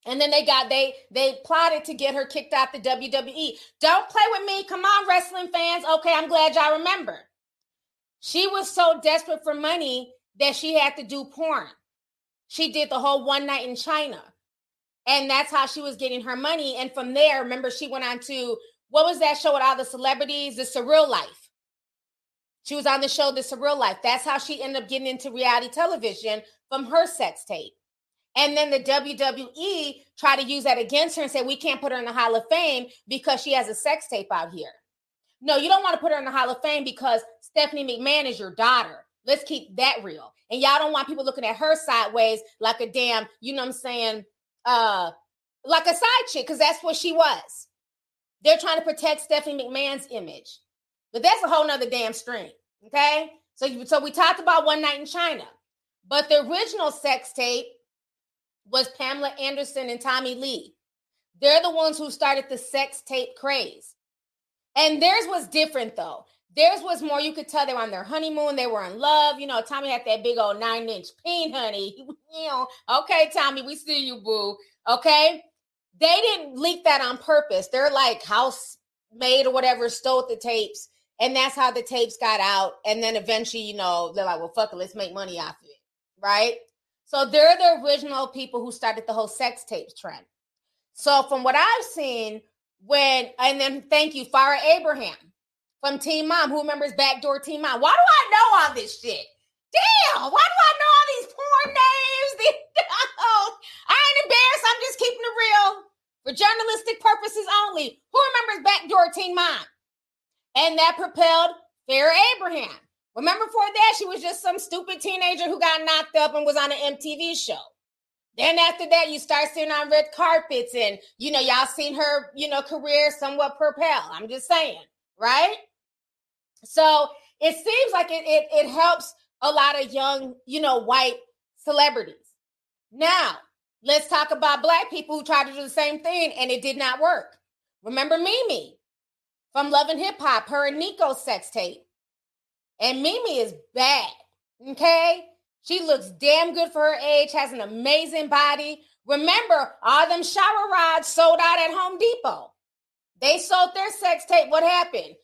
And then they got they they plotted to get her kicked out the WWE. Don't play with me. Come on, wrestling fans. Okay, I'm glad y'all remember. She was so desperate for money that she had to do porn. She did the whole one night in Chyna. And that's how she was getting her money. And from there, remember, she went on to what was that show with all the celebrities? The Surreal Life. She was on the show The Surreal Life. That's how she ended up getting into reality television from her sex tape. And then the WWE tried to use that against her and say, we can't put her in the Hall of Fame because she has a sex tape out here. No, you don't want to put her in the Hall of Fame because Stephanie McMahon is your daughter. Let's keep that real. And y'all don't want people looking at her sideways like a damn, you know what I'm saying, uh like a side chick because that's what she was. They're trying to protect Stephanie McMahon's image, but that's a whole nother damn string. Okay, so so we talked about one night in Chyna, but the original sex tape was Pamela Anderson and Tommy Lee. They're the ones who started the sex tape craze, and theirs was different though. Theirs was more, you could tell they were on their honeymoon. They were in love. You know, Tommy had that big old nine inch peen, honey. you know, okay, Tommy, we see you, boo. Okay. They didn't leak that on purpose. They're like house housemaid or whatever stole the tapes. And that's how the tapes got out. And then eventually, you know, they're like, well, fuck it, let's make money off of it. Right. So they're the original people who started the whole sex tapes trend. So from what I've seen, when and then thank you, Farrah Abraham from Teen Mom. Who remembers Backdoor Teen Mom? Why do I know all this shit? Damn, why do I know all these porn names? I ain't embarrassed. I'm just keeping it real for journalistic purposes only. Who remembers Backdoor Teen Mom? And that propelled Farrah Abraham. Remember before that, she was just some stupid teenager who got knocked up and was on an MTV show. Then after that, you start seeing on red carpets, and you know, y'all seen her, you know, career somewhat propel. I'm just saying, right? So it seems like it, it, it helps a lot of young, you know, white celebrities. Now, let's talk about black people who tried to do the same thing and it did not work. Remember Mimi from Love and Hip Hop, her and Nikko sex tape. And Mimi is bad, okay? She looks damn good for her age, has an amazing body. Remember, all them shower rods sold out at Home Depot. They sold their sex tape. What happened?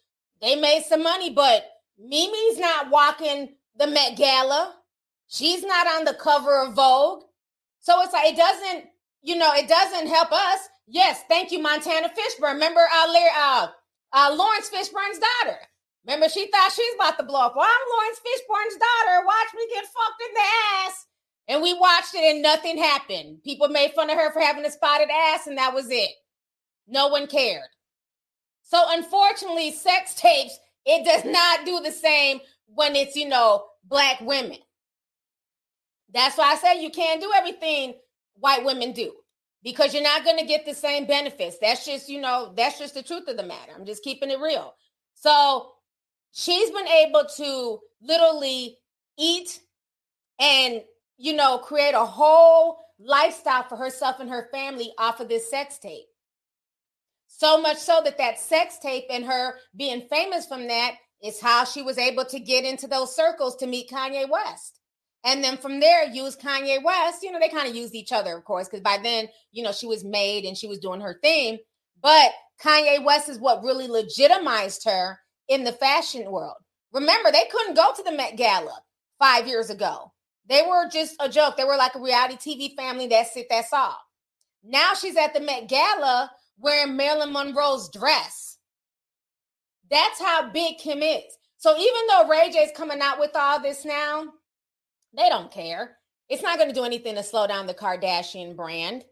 They made some money, but Mimi's not walking the Met Gala. She's not on the cover of Vogue. So it's like it doesn't, you know, it doesn't help us. Yes, thank you, Montana Fishburne. Remember uh, uh, uh, Laurence Fishburne's daughter. Remember, she thought she's about to blow up. Well, I'm Laurence Fishburne's daughter. Watch me get fucked in the ass. And we watched it and nothing happened. People made fun of her for having a spotted ass, and that was it. No one cared. So, unfortunately, sex tapes, it does not do the same when it's, you know, black women. That's why I say you can't do everything white women do because you're not going to get the same benefits. That's just, you know, that's just the truth of the matter. I'm just keeping it real. So she's been able to literally eat and, you know, create a whole lifestyle for herself and her family off of this sex tape. So much so that that sex tape and her being famous from that is how she was able to get into those circles to meet Kanye West. And then from there, use Kanye West. You know, they kind of used each other, of course, because by then, you know, she was made and she was doing her thing. But Kanye West is what really legitimized her in the fashion world. Remember, they couldn't go to the Met Gala five years ago. They were just a joke. They were like a reality TV family. That's it. That's all. Now she's at the Met Gala wearing Marilyn Monroe's dress. That's how big Kim is. So even though Ray J is coming out with all this now, they don't care. It's not going to do anything to slow down the Kardashian brand,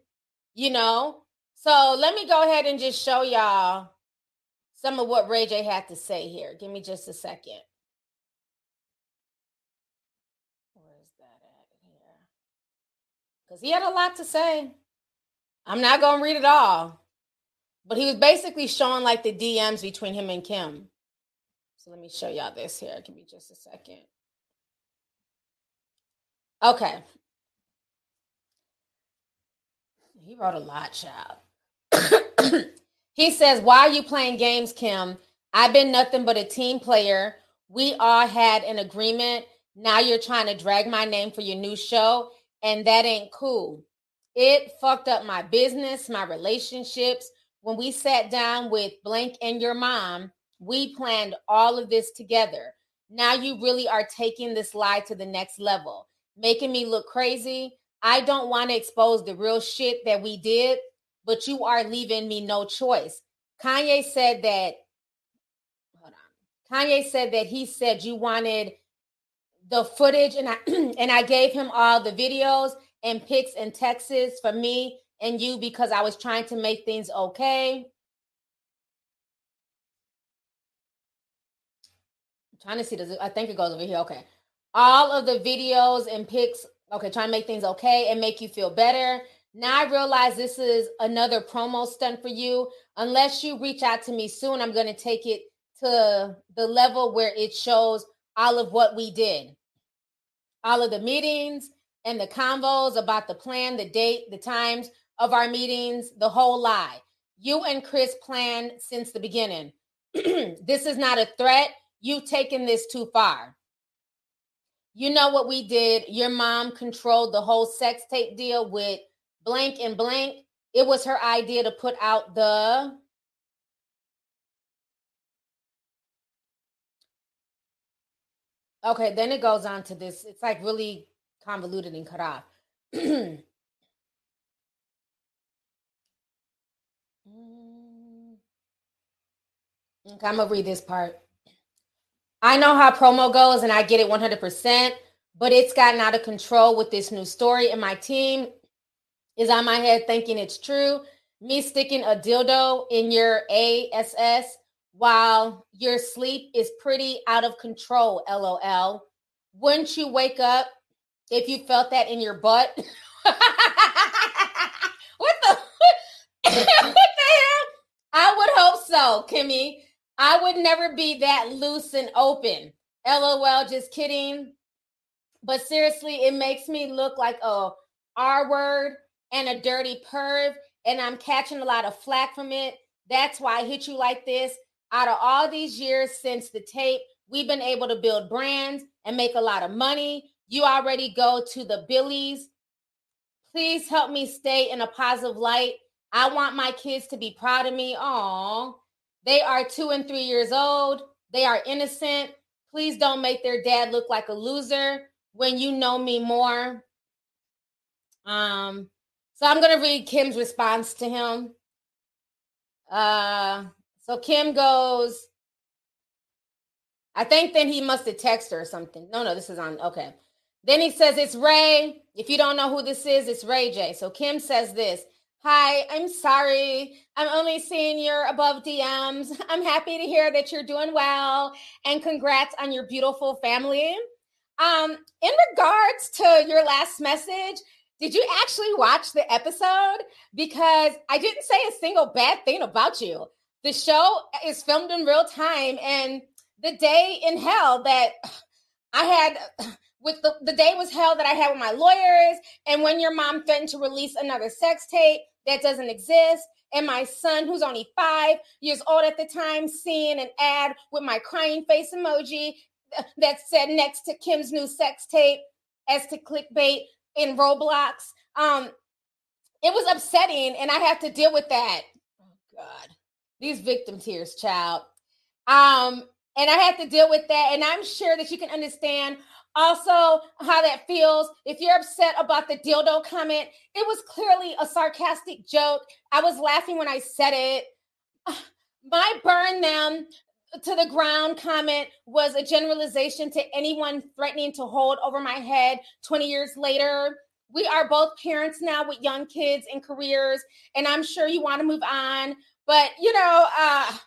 you know? So let me go ahead and just show y'all some of what Ray J had to say here. Give me just a second. Where's that at here? Because he had a lot to say. I'm not going to read it all, but he was basically showing like the DMs between him and Kim. So let me show y'all this here. Give me just a second. Okay. He wrote a lot, child. he says, Why are you playing games, Kim? I've been nothing but a team player. We all had an agreement. Now you're trying to drag my name for your new show, and that ain't cool. It fucked up my business, my relationships. When we sat down with Blank and your mom, we planned all of this together. Now you really are taking this lie to the next level making me look crazy. I don't want to expose the real shit that we did, but you are leaving me no choice. Kanye said that, hold on. Kanye said that he said you wanted the footage and I and I gave him all the videos and pics and texts for me and you because I was trying to make things okay. I'm trying to see it, I think it goes over here. Okay all of the videos and pics, okay, trying to make things okay and make you feel better. Now I realize this is another promo stunt for you. Unless you reach out to me soon, I'm going to take it to the level where it shows all of what we did. All of the meetings and the convos about the plan, the date, the times of our meetings, the whole lie. You and Kris planned since the beginning. this is not a threat. You've taken this too far. You know what we did? Your mom controlled the whole sex tape deal with blank and blank. It was her idea to put out the Okay, then it goes on to this. It's like really convoluted and cut off. Mm. okay, I'm gonna read this part. I know how promo goes and I get it 100%, but it's gotten out of control with this new story. And my team is on my head thinking it's true. Me sticking a dildo in your ASS while your sleep is pretty out of control. LOL. Wouldn't you wake up if you felt that in your butt? what the what the hell? I would hope so, Kimmy. I would never be that loose and open. LOL, just kidding. But seriously, it makes me look like a R word and a dirty perv, and I'm catching a lot of flack from it. That's why I hit you like this. Out of all these years since the tape, we've been able to build brands and make a lot of money. You already go to the Billies. Please help me stay in a positive light. I want my kids to be proud of me. Oh, they are two and three years old. They are innocent. Please don't make their dad look like a loser when you know me more. Um, so I'm gonna read Kim's response to him. Uh, so Kim goes, I think then he must have texted her or something. No, no, this is on. Okay. Then he says, It's Ray. If you don't know who this is, it's Ray J. So Kim says this Hi, I'm sorry. I'm only seeing your above DMs. I'm happy to hear that you're doing well and congrats on your beautiful family. Um, in regards to your last message, did you actually watch the episode? Because I didn't say a single bad thing about you. The show is filmed in real time, and the day in hell that I had with the, the day was hell that I had with my lawyers, and when your mom threatened to release another sex tape that doesn't exist, and my son, who's only five years old at the time, seeing an ad with my crying face emoji that said next to Kim's new sex tape as to clickbait in Roblox. Um, it was upsetting, and I have to deal with that. Oh God, these victim tears, child. Um, and I have to deal with that, and I'm sure that you can understand also how that feels. If you're upset about the dildo comment, it was clearly a sarcastic joke. I was laughing when I said it. My burn them to the ground comment was a generalization to anyone threatening to hold over my head 20 years later. We are both parents now with young kids and careers, and I'm sure you want to move on. But, you know, uh,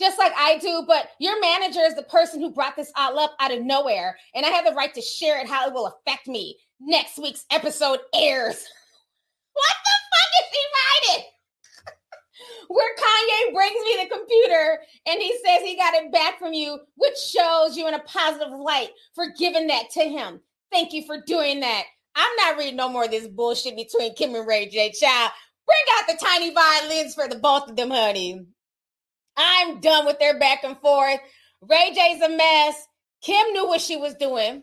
just like I do, but your manager is the person who brought this all up out of nowhere, and I have the right to share it how it will affect me. Next week's episode airs. what the fuck is he writing? where Kanye brings me the computer and he says he got it back from you, which shows you in a positive light for giving that to him. Thank you for doing that. I'm not reading no more of this bullshit between Kim and Ray J. Child. Bring out the tiny violins for the both of them, honey. I'm done with their back and forth. Ray J's a mess. Kim knew what she was doing.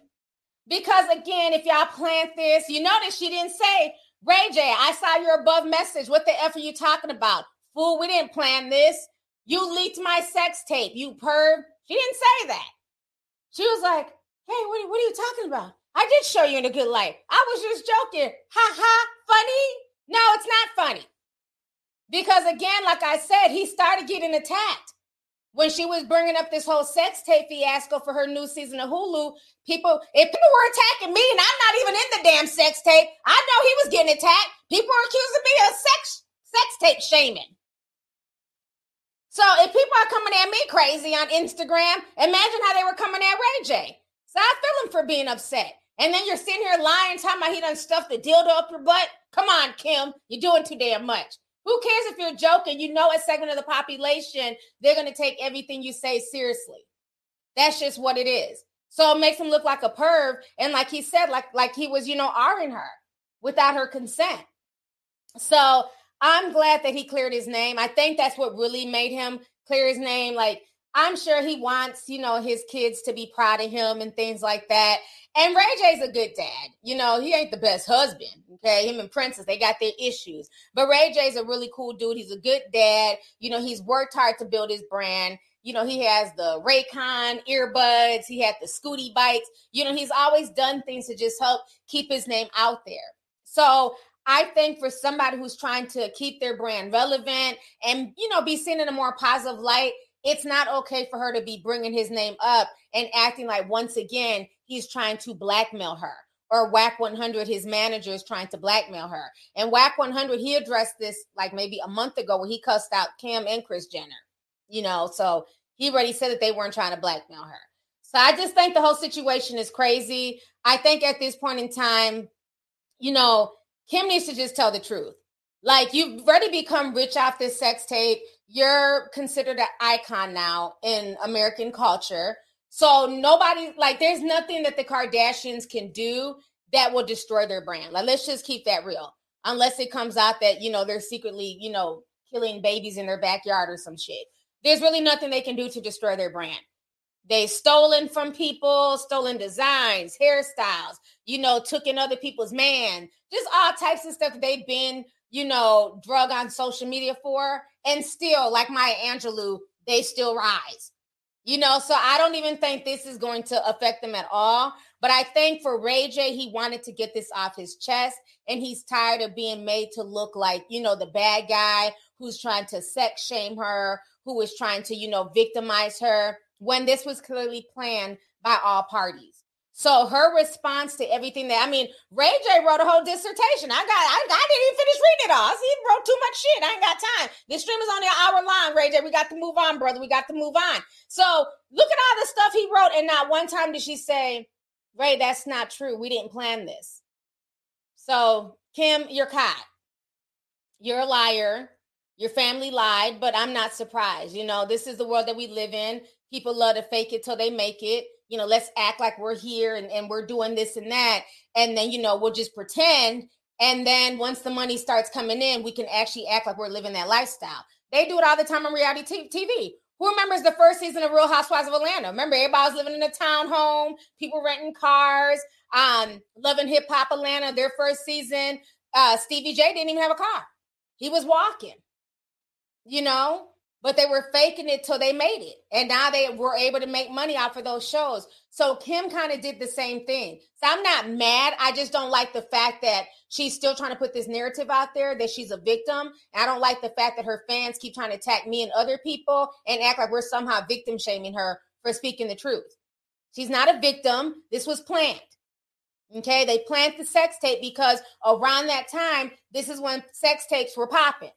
Because again, if y'all plant this, you notice she didn't say, Ray J, I saw your above message. What the F are you talking about? Fool, we didn't plan this. You leaked my sex tape, you perv. She didn't say that. She was like, hey, what, what are you talking about? I did show you in a good light. I was just joking. Ha ha, funny? No, it's not funny. Because again, like I said, he started getting attacked. When she was bringing up this whole sex tape fiasco for her new season of Hulu, people, if people were attacking me and I'm not even in the damn sex tape, I know he was getting attacked. People are accusing me of sex sex tape shaming. So if people are coming at me crazy on Instagram, imagine how they were coming at Ray J. So I feel him for being upset. And then you're sitting here lying, talking about he done stuffed the dildo up your butt. Come on, Kim, you're doing too damn much. Who cares if you're joking? You know, a segment of the population, they're going to take everything you say seriously. That's just what it is. So it makes him look like a perv. And like he said, like, like he was, you know, R-ing her without her consent. So I'm glad that he cleared his name. I think that's what really made him clear his name. Like, I'm sure he wants, you know, his kids to be proud of him and things like that. And Ray J's a good dad. You know, he ain't the best husband. Okay. Him and Princess, they got their issues. But Ray J's a really cool dude. He's a good dad. You know, he's worked hard to build his brand. You know, he has the Raycon earbuds, he had the Scooty bikes. You know, he's always done things to just help keep his name out there. So I think for somebody who's trying to keep their brand relevant and you know be seen in a more positive light, it's not okay for her to be bringing his name up and acting like once again he's trying to blackmail her or Wack 100 his manager is trying to blackmail her. And Wack 100 he addressed this like maybe a month ago when he cussed out Kim and Kris Jenner. You know, so he already said that they weren't trying to blackmail her. So I just think the whole situation is crazy. I think at this point in time you know, Kim needs to just tell the truth. Like you've already become rich off this sex tape. You're considered an icon now in American culture. So nobody like there's nothing that the Kardashians can do that will destroy their brand. Like let's just keep that real. Unless it comes out that, you know, they're secretly, you know, killing babies in their backyard or some shit. There's really nothing they can do to destroy their brand. They stolen from people, stolen designs, hairstyles, you know, took in other people's man, just all types of stuff they've been, you know, drug on social media for. And still, like Maya Angelou, they still rise. You know, so I don't even think this is going to affect them at all. But I think for Ray J, he wanted to get this off his chest and he's tired of being made to look like, you know, the bad guy who's trying to sex shame her, who is trying to, you know, victimize her when this was clearly planned by all parties. So her response to everything that I mean, Ray J wrote a whole dissertation. I got, I, I didn't even finish reading it all. He wrote too much shit. I ain't got time. This stream is only an hour long, Ray J. We got to move on, brother. We got to move on. So look at all the stuff he wrote, and not one time did she say, Ray, that's not true. We didn't plan this. So Kim, you're caught. You're a liar. Your family lied, but I'm not surprised. You know, this is the world that we live in. People love to fake it till they make it you know, let's act like we're here and, and we're doing this and that. And then, you know, we'll just pretend. And then once the money starts coming in, we can actually act like we're living that lifestyle. They do it all the time on reality TV. Who remembers the first season of Real Housewives of Atlanta? Remember, everybody was living in a townhome, people renting cars, um, loving hip hop Atlanta. Their first season, uh, Stevie J didn't even have a car; he was walking. You know, but they were faking it till they made it. And now they were able to make money out of those shows. So Kim kind of did the same thing. So I'm not mad. I just don't like the fact that she's still trying to put this narrative out there that she's a victim. And I don't like the fact that her fans keep trying to attack me and other people and act like we're somehow victim shaming her for speaking the truth. She's not a victim. This was planned. Okay, they planned the sex tape because around that time, this is when sex tapes were popping.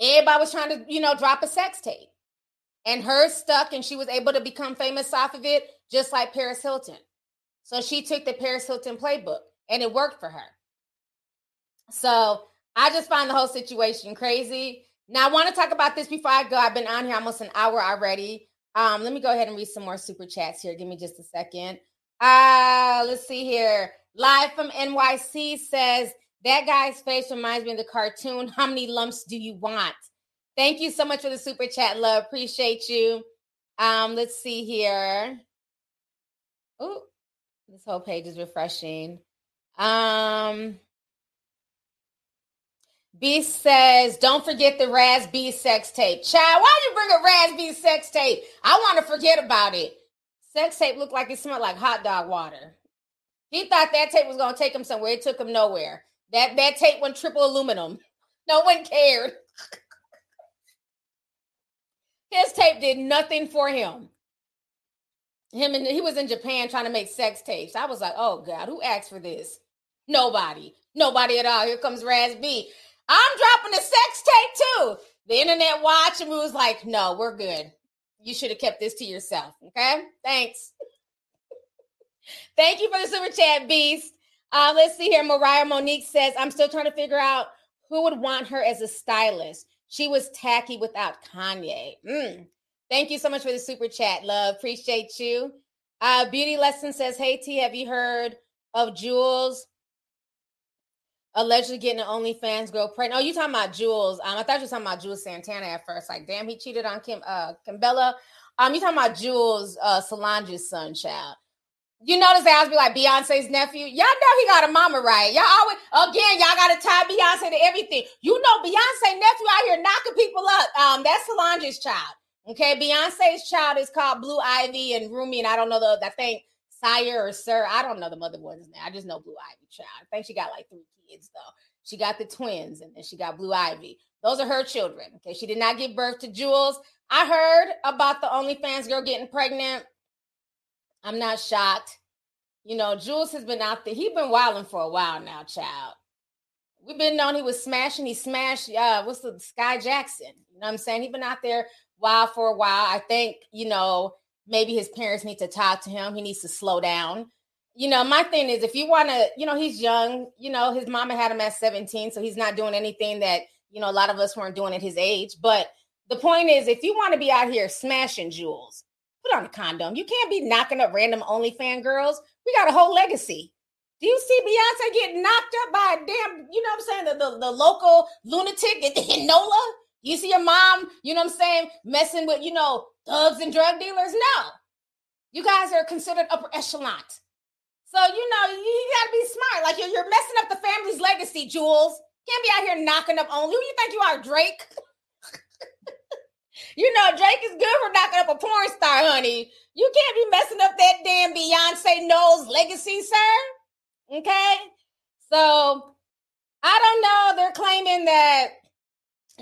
Everybody was trying to, you know, drop a sex tape. And hers stuck and she was able to become famous off of it, just like Paris Hilton. So she took the Paris Hilton playbook and it worked for her. So I just find the whole situation crazy. Now I want to talk about this before I go. I've been on here almost an hour already. Um, let me go ahead and read some more super chats here. Give me just a second. Uh, let's see here. Live from NYC says that guy's face reminds me of the cartoon. How many lumps do you want? Thank you so much for the super chat, love. Appreciate you. Um, let's see here. Oh, this whole page is refreshing. Um, B says, don't forget the Raz B sex tape. Child, why you bring a Raz B sex tape? I want to forget about it. Sex tape looked like it smelled like hot dog water. He thought that tape was going to take him somewhere. It took him nowhere. That that tape went triple aluminum. No one cared. His tape did nothing for him. Him and he was in Japan trying to make sex tapes. I was like, oh God, who asked for this? Nobody. Nobody at all. Here comes Raz B. I'm dropping a sex tape too. The internet watched and we was like, no, we're good. You should have kept this to yourself. Okay. Thanks. Thank you for the super chat, Beast. Uh, let's see here. Mariah Monique says, I'm still trying to figure out who would want her as a stylist. She was tacky without Kanye. Mm. Thank you so much for the super chat, love. Appreciate you. Uh, Beauty Lesson says, Hey T, have you heard of Julez allegedly getting an OnlyFans girl pregnant? Oh, you talking about Julez? Um, I thought you were talking about Juelz Santana at first. Like, damn, he cheated on Kim uh Kimbella. Um, you talking about Julez uh Solange's son, child. You notice they always be like Beyonce's nephew. Y'all know he got a mama right. Y'all always again, y'all gotta tie Beyonce to everything. You know Beyonce nephew out here knocking people up. Um, that's Solange's child. Okay, Beyonce's child is called Blue Ivy and Rumi, and I don't know the I think Sire or Sir. I don't know the mother one's name. I just know Blue Ivy child. I think she got like three kids though. She got the twins, and then she got Blue Ivy. Those are her children. Okay, she did not give birth to Julez. I heard about the OnlyFans girl getting pregnant. I'm not shocked. You know, Julez has been out there. He's been wilding for a while now, child. We've been known he was smashing. He smashed, uh, what's the Skai Jackson? You know what I'm saying? He's been out there wild for a while. I think, you know, maybe his parents need to talk to him. He needs to slow down. you know, my thing is if you want to, you know, he's young, you know, his mama had him at 17, so he's not doing anything that, you know, a lot of us weren't doing at his age. But the point is, if you want to be out here smashing jewels, put on a condom. You can't be knocking up random OnlyFans girls. We got a whole legacy. Do you see Beyonce get knocked up by a damn, you know what I'm saying, the, the, the local lunatic in, in NOLA? You see your mom, you know what I'm saying, messing with, you know, thugs and drug dealers? No. You guys are considered upper echelon. So, you know, you, you got to be smart. Like you're, you're messing up the family's legacy, Julez. Can't be out here knocking up only. Who you think you are, Drake? you know, Drake is good for knocking up a porn star, honey. You can't be messing up that damn Beyonce Knowles legacy, sir. Okay. So I don't know. They're claiming that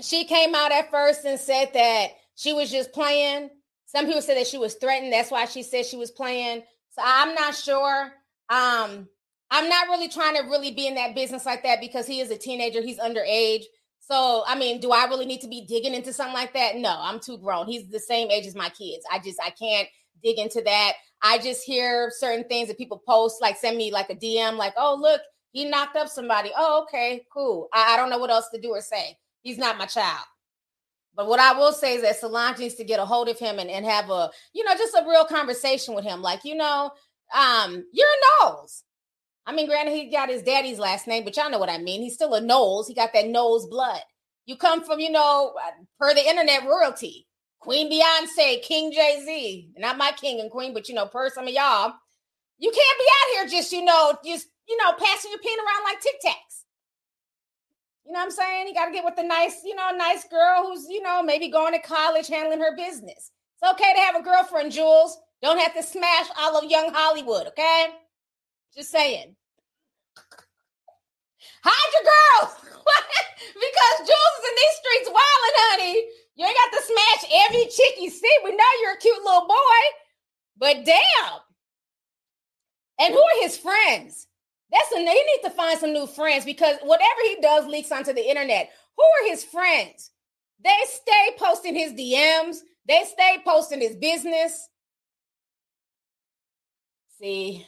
she came out at first and said that she was just playing. Some people said that she was threatened. That's why she said she was playing. So I'm not sure. Um, I'm not really trying to really be in that business like that because he is a teenager. He's underage. So, I mean, do I really need to be digging into something like that? No, I'm too grown. He's the same age as my kids. I just, I can't dig into that. I just hear certain things that people post, like send me like a DM, like, oh, look, he knocked up somebody. Oh, okay, cool. I, I don't know what else to do or say. He's not my child. But what I will say is that Solange needs to get a hold of him and, and have a, you know, just a real conversation with him. Like, you know, um, you're a Knowles. I mean, granted, he got his daddy's last name, but y'all know what I mean. He's still a Knowles. He got that Knowles blood. You come from, you know, uh, per the internet royalty. Queen Beyonce, King Jay Z, not my king and queen, but you know, per some of y'all, you can't be out here just you know, just you know, passing your pen around like Tic Tacs. You know what I'm saying? You got to get with the nice, you know, nice girl who's you know maybe going to college, handling her business. It's okay to have a girlfriend, Julez. Don't have to smash all of young Hollywood, okay? Just saying. Hide your girls because Julez is in these streets wilding, honey. You ain't got to smash every chick you see. We know you're a cute little boy, but damn. And who are his friends? That's a he needs to find some new friends because whatever he does leaks onto the internet. Who are his friends? They stay posting his DMs. They stay posting his business. See,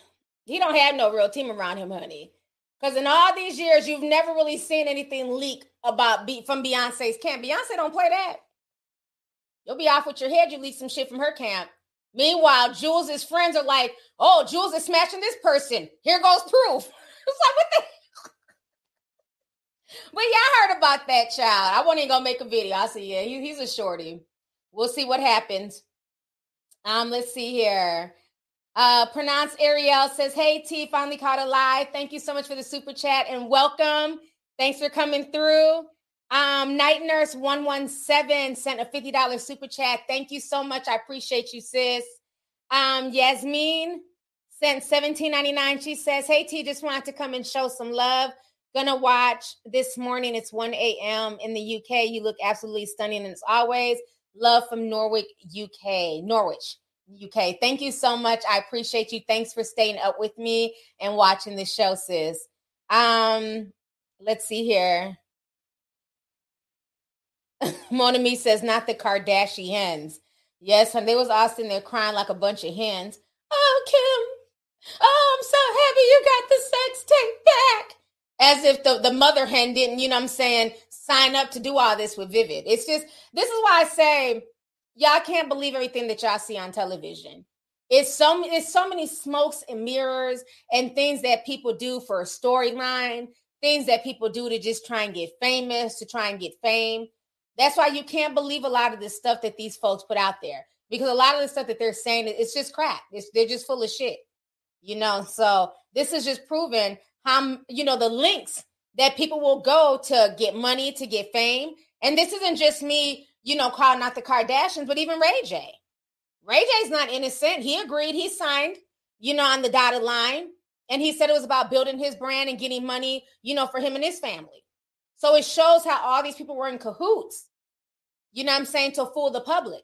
he don't have no real team around him, honey. Because in all these years, you've never really seen anything leak about be- from Beyonce's camp. Beyonce don't play that. You'll be off with your head. You leak some shit from her camp. Meanwhile, Julez' friends are like, oh, Julez is smashing this person. Here goes proof. it's like, what the? but y'all heard about that child. I wasn't even gonna make a video. I said, yeah, he, he's a shorty. We'll see what happens. Um, let's see here. Uh, pronounce Ariel says, Hey T, finally caught a live. Thank you so much for the super chat and welcome. Thanks for coming through. Um, Night Nurse 117 sent a $50 super chat. Thank you so much. I appreciate you, sis. Um, Yasmin sent 17.99. She says, Hey T, just wanted to come and show some love. Gonna watch this morning. It's 1 a.m. in the UK. You look absolutely stunning and as always. Love from Norwich, UK. Norwich, UK. Thank you so much. I appreciate you. Thanks for staying up with me and watching the show, sis. Um, let's see here. Monami says, not the Kardashian hens. Yes, and they was Austin there crying like a bunch of hens. Oh, Kim. Oh, I'm so happy you got the sex tape back. As if the, the mother hen didn't, you know I'm saying, sign up to do all this with Vivid. It's just, this is why I say, y'all can't believe everything that y'all see on television. It's so it's so many smokes and mirrors and things that people do for a storyline, things that people do to just try and get famous, to try and get fame. That's why you can't believe a lot of the stuff that these folks put out there because a lot of the stuff that they're saying it's just crap. It's, they're just full of shit, you know. So this is just proving how you know the links that people will go to get money to get fame. And this isn't just me, you know, calling out the Kardashians, but even Ray J. Ray J's not innocent. He agreed. He signed, you know, on the dotted line, and he said it was about building his brand and getting money, you know, for him and his family. So it shows how all these people were in cahoots you know I'm saying, to fool the public.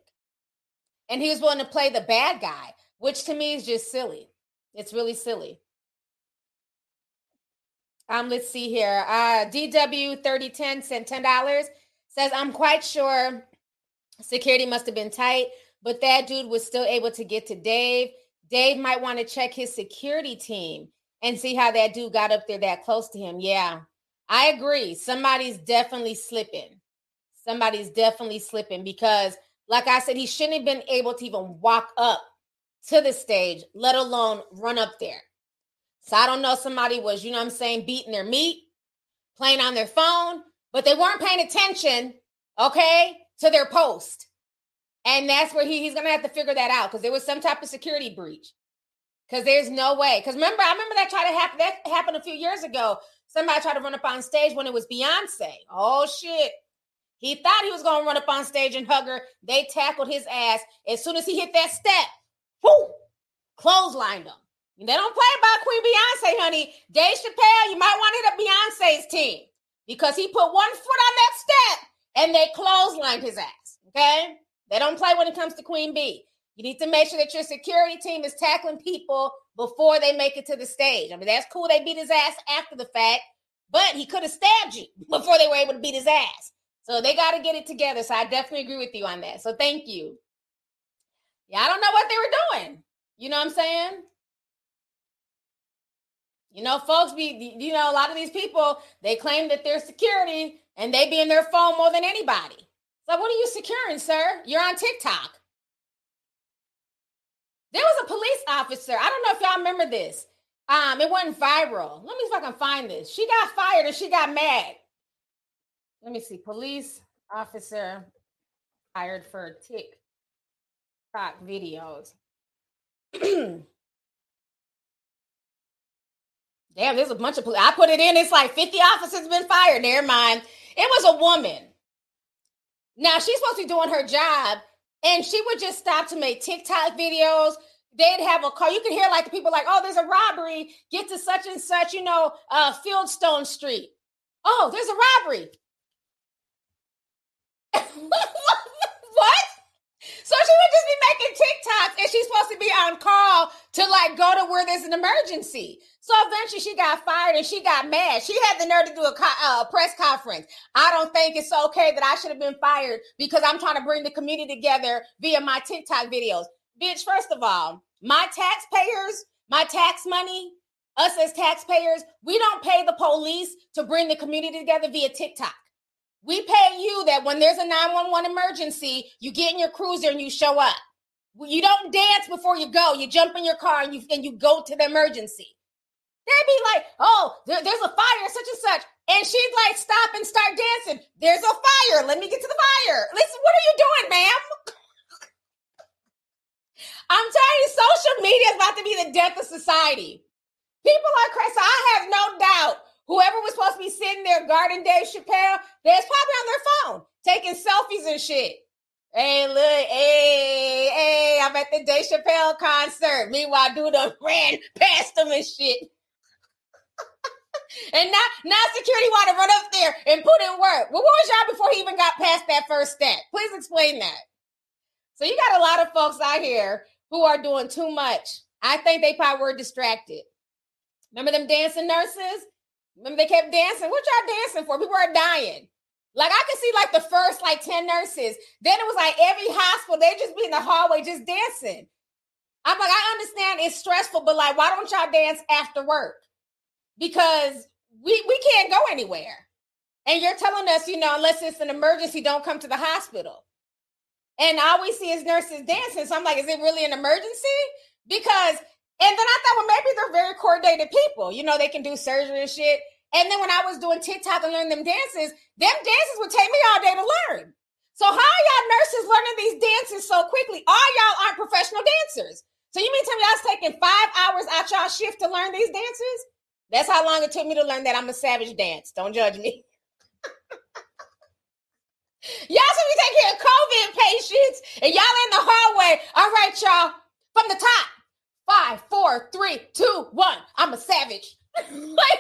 And he was willing to play the bad guy, which to me is just silly. It's really silly. Um, let's see here. Uh DW 3010 sent $10. Says, I'm quite sure security must have been tight, but that dude was still able to get to Dave. Dave might want to check his security team and see how that dude got up there that close to him. Yeah, I agree. Somebody's definitely slipping. Somebody's definitely slipping because, like I said, he shouldn't have been able to even walk up to the stage, let alone run up there. So I don't know, somebody was, you know I'm saying, beating their meat, playing on their phone, but they weren't paying attention, okay, to their post. And that's where he, he's going to have to figure that out because there was some type of security breach. Because there's no way. Because remember, I remember that tried to happen. That happened a few years ago. Somebody tried to run up on stage when it was Beyonce. Oh shit! He thought he was going to run up on stage and hug her. They tackled his ass as soon as he hit that step. Whoo! Clotheslined him. They don't play about Queen Beyonce, honey. Dave Chappelle, you might want to hit up Beyonce's team because he put one foot on that step and they clotheslined his ass. Okay? They don't play when it comes to Queen B. You need to make sure that your security team is tackling people before they make it to the stage. I mean, that's cool. They beat his ass after the fact, but he could have stabbed you before they were able to beat his ass. So they got to get it together. So I definitely agree with you on that. So thank you. Yeah, I don't know what they were doing. You know what I'm saying? You know, folks be, you know, a lot of these people, they claim that they're security and they be in their phone more than anybody. So what are you securing, sir? You're on TikTok. There was a police officer. I don't know if y'all remember this. Um, it went viral. Let me see if I can find this. She got fired and she got mad. Let me see. Police officer hired for TikTok videos. Damn, there's a bunch of police. I put it in. It's like 50 officers been fired. Never mind. It was a woman. Now she's supposed to be doing her job, and she would just stop to make TikTok videos. They'd have a car. You can hear like the people like, "Oh, there's a robbery. Get to such and such, you know, uh, Fieldstone Street. Oh, there's a robbery. what? So she would just be making TikToks and she's supposed to be on call to like go to where there's an emergency. So eventually she got fired and she got mad. She had the nerve to do a co- uh, press conference. I don't think it's okay that I should have been fired because I'm trying to bring the community together via my TikTok videos. Bitch, first of all, my taxpayers, my tax money, us as taxpayers, we don't pay the police to bring the community together via TikTok. We pay you that when there's a 911 emergency, you get in your cruiser and you show up. You don't dance before you go. You jump in your car and you and you go to the emergency. They'd be like, "Oh, there, there's a fire, such and such," and she'd like stop and start dancing. There's a fire. Let me get to the fire. Listen, what are you doing, ma'am? I'm telling you, social media is about to be the death of society. People are crazy. I have no doubt Whoever was supposed to be sitting there guarding Dave Chappelle, they're probably on their phone taking selfies and shit. Hey, look, hey, hey, I'm at the Dave Chappelle concert. Meanwhile, dude ran past them and shit. and now, now security want to run up there and put in work. Well, what was y'all before he even got past that first step? Please explain that. So you got a lot of folks out here who are doing too much. I think they probably were distracted. Remember them dancing nurses? Remember they kept dancing. What y'all dancing for? People are dying. Like I could see like the first like 10 nurses. Then it was like every hospital, they just be in the hallway just dancing. I'm like, I understand it's stressful, but like, why don't y'all dance after work? Because we we can't go anywhere. And you're telling us, you know, unless it's an emergency, don't come to the hospital. And all we see is nurses dancing. So I'm like, is it really an emergency? Because and then I thought, well, maybe they're very coordinated people. You know, they can do surgery and shit. And then when I was doing TikTok and learning them dances, them dances would take me all day to learn. So how are y'all nurses learning these dances so quickly? All y'all aren't professional dancers. So you mean tell me y'all's taking five hours out y'all shift to learn these dances? That's how long it took me to learn that I'm a savage dance. Don't judge me. y'all should be taking care of COVID patients and y'all in the hallway. All right, y'all, from the top. Five, four, three, two, one. I'm a savage. like,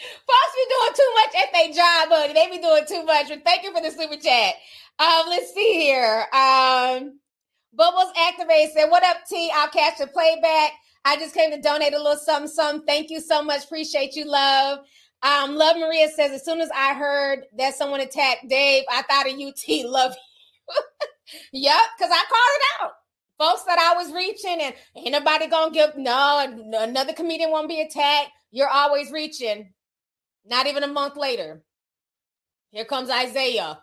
folks be doing too much at their job, buddy. They be doing too much. But thank you for the super chat. Um, let's see here. Um, Bubbles Activate said, What up, T? I'll catch the playback. I just came to donate a little something, something. Thank you so much. Appreciate you, love. Um, Love Maria says, As soon as I heard that someone attacked Dave, I thought of UT. Love you. yep, because I called it out. Folks that I was reaching, and ain't nobody gonna give no another comedian won't be attacked. You're always reaching. Not even a month later. Here comes Isaiah.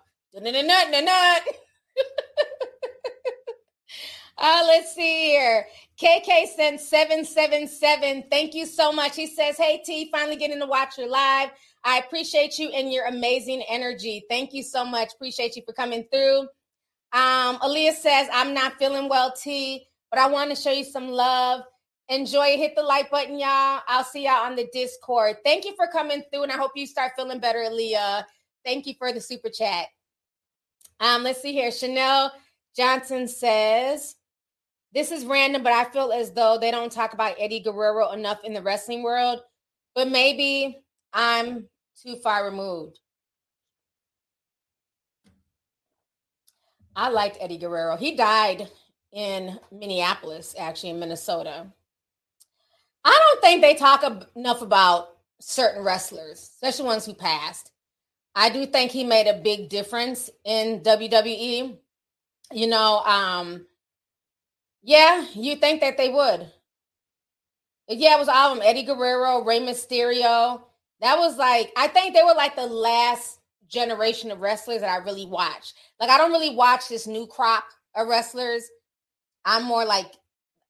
uh, let's see here. KK sent 777. Thank you so much. He says, Hey T, finally getting to watch your live. I appreciate you and your amazing energy. Thank you so much. Appreciate you for coming through. Um, Aaliyah says, I'm not feeling well, T, but I want to show you some love. Enjoy. Hit the like button, y'all. I'll see y'all on the Discord. Thank you for coming through, and I hope you start feeling better, Aaliyah. Thank you for the super chat. Um, let's see here. Chanel Johnson says, This is random, but I feel as though they don't talk about Eddie Guerrero enough in the wrestling world. But maybe I'm too far removed. I liked Eddie Guerrero. He died in Minneapolis, actually in Minnesota. I don't think they talk enough about certain wrestlers, especially ones who passed. I do think he made a big difference in WWE. You know, um, yeah, you think that they would. Yeah, it was all of them. Eddie Guerrero, Rey Mysterio. That was like, I think they were like the last generation of wrestlers that I really watch. Like I don't really watch this new crop of wrestlers. I'm more like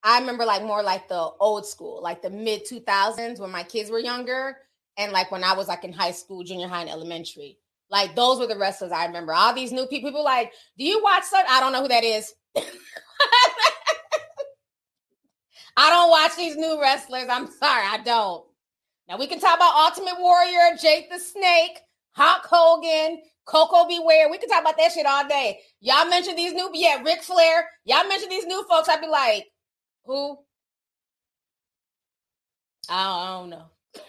I remember like more like the old school, like the mid 2000s when my kids were younger and like when I was like in high school, junior high and elementary. Like those were the wrestlers I remember. All these new people, people like, "Do you watch such?" I don't know who that is. I don't watch these new wrestlers. I'm sorry, I don't. Now we can talk about Ultimate Warrior, Jake the Snake, Hulk Hogan, Koko B. Ware. We can talk about that shit all day. Y'all mention these new, yeah, Ric Flair. Y'all mention these new folks. I'd be like, who? I don't, I don't know.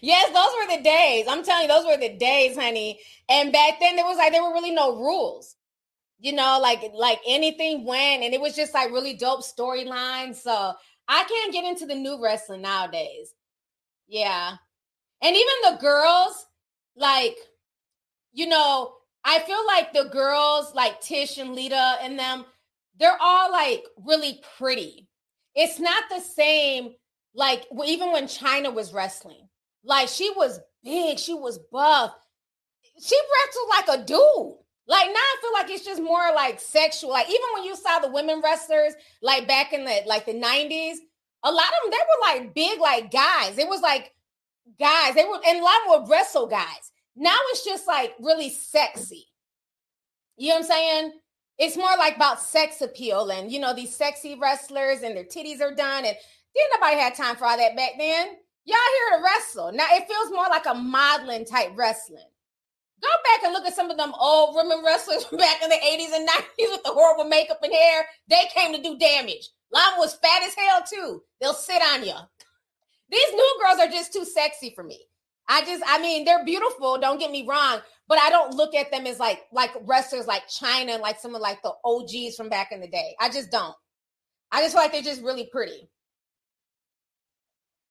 yes, those were the days. I'm telling you, those were the days, honey. And back then, there was like there were really no rules. You know, like like anything went, and it was just like really dope storylines. So I can't get into the new wrestling nowadays. Yeah, and even the girls, like, you know, I feel like the girls, like Trish and Lita and them, they're all like really pretty. It's not the same, like, even when Chyna was wrestling, like, she was big, she was buff. She wrestled like a dude. Like now, I feel like it's just more like sexual. Like even when you saw the women wrestlers, like back in the like the nineties, a lot of them they were like big, like guys. It was like guys. They were and a lot were wrestle guys. Now it's just like really sexy. You know what I'm saying? It's more like about sex appeal and you know these sexy wrestlers and their titties are done and didn't nobody had time for all that back then. Y'all here to wrestle. Now it feels more like a modeling type wrestling. Go back and look at some of them old women wrestlers back in the 80s and 90s with the horrible makeup and hair. They came to do damage. Lama was fat as hell too. They'll sit on you. These new girls are just too sexy for me. I just, I mean, they're beautiful. Don't get me wrong, but I don't look at them as like like wrestlers like Chyna and like some of like the OGs from back in the day. I just don't. I just feel like they're just really pretty.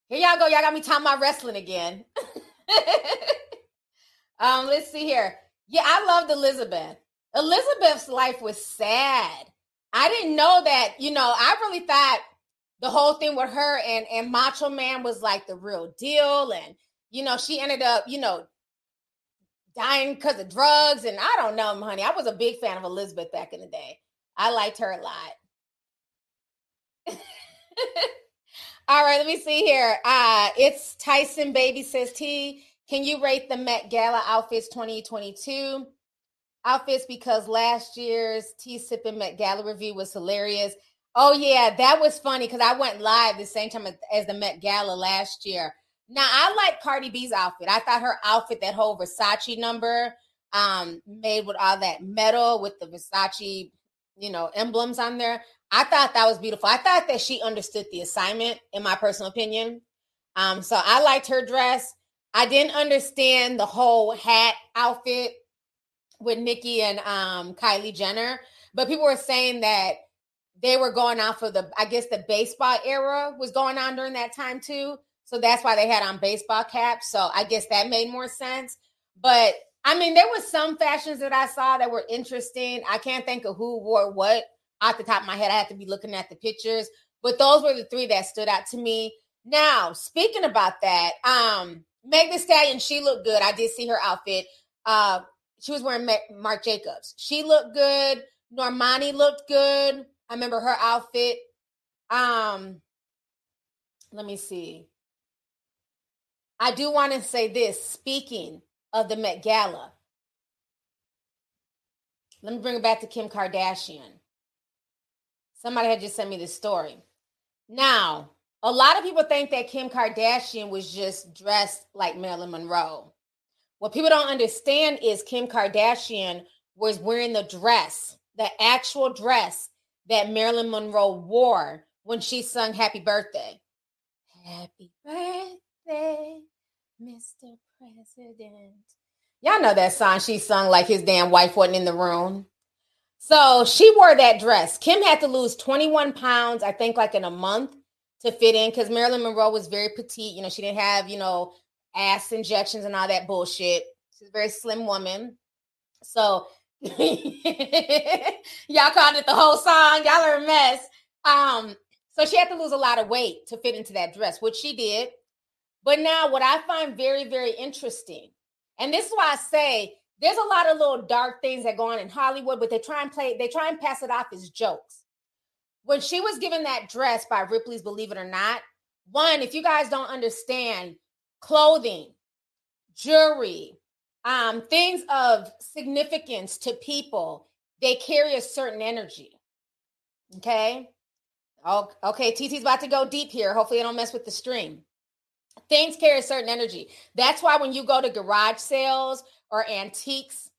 Here y'all go. Y'all got me talking about wrestling again. um, let's see here. Yeah, I loved Elizabeth. Elizabeth's life was sad. I didn't know that, you know, I really thought the whole thing with her and and Macho Man was like the real deal, and you know she ended up you know dying because of drugs, and I don't know, honey. I was a big fan of Elizabeth back in the day. I liked her a lot. All right, let me see here. Uh, it's Tyson Baby says T. Can you rate the Met Gala outfits 2022 outfits because last year's T Sipping Met Gala review was hilarious. Oh yeah, that was funny because I went live the same time as the Met Gala last year. Now I like Cardi B's outfit. I thought her outfit, that whole Versace number, um, made with all that metal with the Versace, you know, emblems on there. I thought that was beautiful. I thought that she understood the assignment, in my personal opinion. Um, so I liked her dress. I didn't understand the whole hat outfit with Nikki and um Kylie Jenner, but people were saying that they were going off of the, I guess the baseball era was going on during that time too. So that's why they had on baseball caps. So I guess that made more sense. But I mean, there was some fashions that I saw that were interesting. I can't think of who wore what off the top of my head. I had to be looking at the pictures, but those were the three that stood out to me. Now, speaking about that, um, Meg Thee Stallion, she looked good. I did see her outfit. Uh, she was wearing Marc Jacobs. She looked good. Normani looked good. I remember her outfit. Um, let me see. I do want to say this. Speaking of the Met Gala, let me bring it back to Kim Kardashian. Somebody had just sent me this story. Now, a lot of people think that Kim Kardashian was just dressed like Marilyn Monroe. What people don't understand is Kim Kardashian was wearing the dress, the actual dress that Marilyn Monroe wore when she sung Happy Birthday. Happy birthday, Mr. President. Y'all know that song she sung like his damn wife wasn't in the room. So she wore that dress. Kim had to lose 21 pounds, I think, like in a month to fit in because Marilyn Monroe was very petite. You know, she didn't have, you know, ass injections and all that bullshit. She's a very slim woman. So y'all called it the whole song. Y'all are a mess. Um, so she had to lose a lot of weight to fit into that dress, which she did. But now, what I find very, very interesting, and this is why I say there's a lot of little dark things that go on in Hollywood, but they try and play, they try and pass it off as jokes. When she was given that dress by Ripley's Believe It or Not, one, if you guys don't understand, clothing, jewelry, um, things of significance to people, they carry a certain energy. Okay. Okay. TT's about to go deep here. Hopefully, I don't mess with the stream. Things carry a certain energy. That's why when you go to garage sales or antiques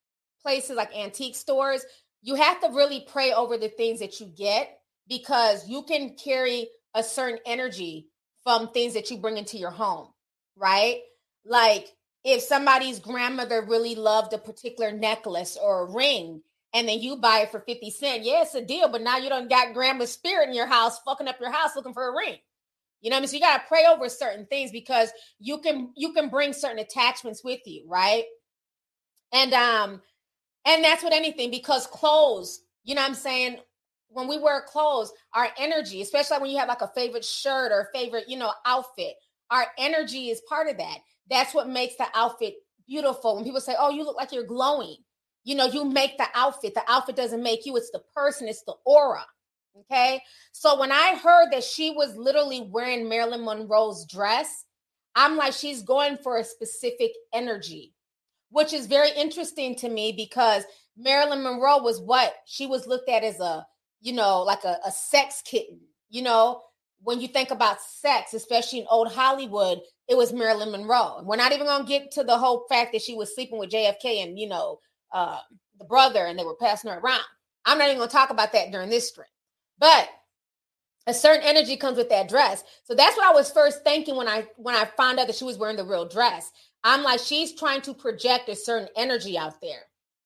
places like antique stores, you have to really pray over the things that you get because you can carry a certain energy from things that you bring into your home, right? Like if somebody's grandmother really loved a particular necklace or a ring and then you buy it for 50 cents, yeah, it's a deal, but now you don't got grandma's spirit in your house, fucking up your house looking for a ring. You know what I mean? So you gotta pray over certain things because you can you can bring certain attachments with you, right? And um, and that's with anything because clothes, you know what I'm saying? When we wear clothes, our energy, especially when you have like a favorite shirt or favorite, you know, outfit, our energy is part of that. That's what makes the outfit beautiful. When people say, Oh, you look like you're glowing, you know, you make the outfit. The outfit doesn't make you, it's the person, it's the aura. Okay. So when I heard that she was literally wearing Marilyn Monroe's dress, I'm like, she's going for a specific energy which is very interesting to me because Marilyn Monroe was what she was looked at as a, you know, like a, a sex kitten. You know, when you think about sex, especially in old Hollywood, it was Marilyn Monroe. We're not even going to get to the whole fact that she was sleeping with JFK and, you know, uh, the brother and they were passing her around. I'm not even going to talk about that during this stream. But a certain energy comes with that dress. So that's what I was first thinking when I when I found out that she was wearing the real dress. I'm like, she's trying to project a certain energy out there,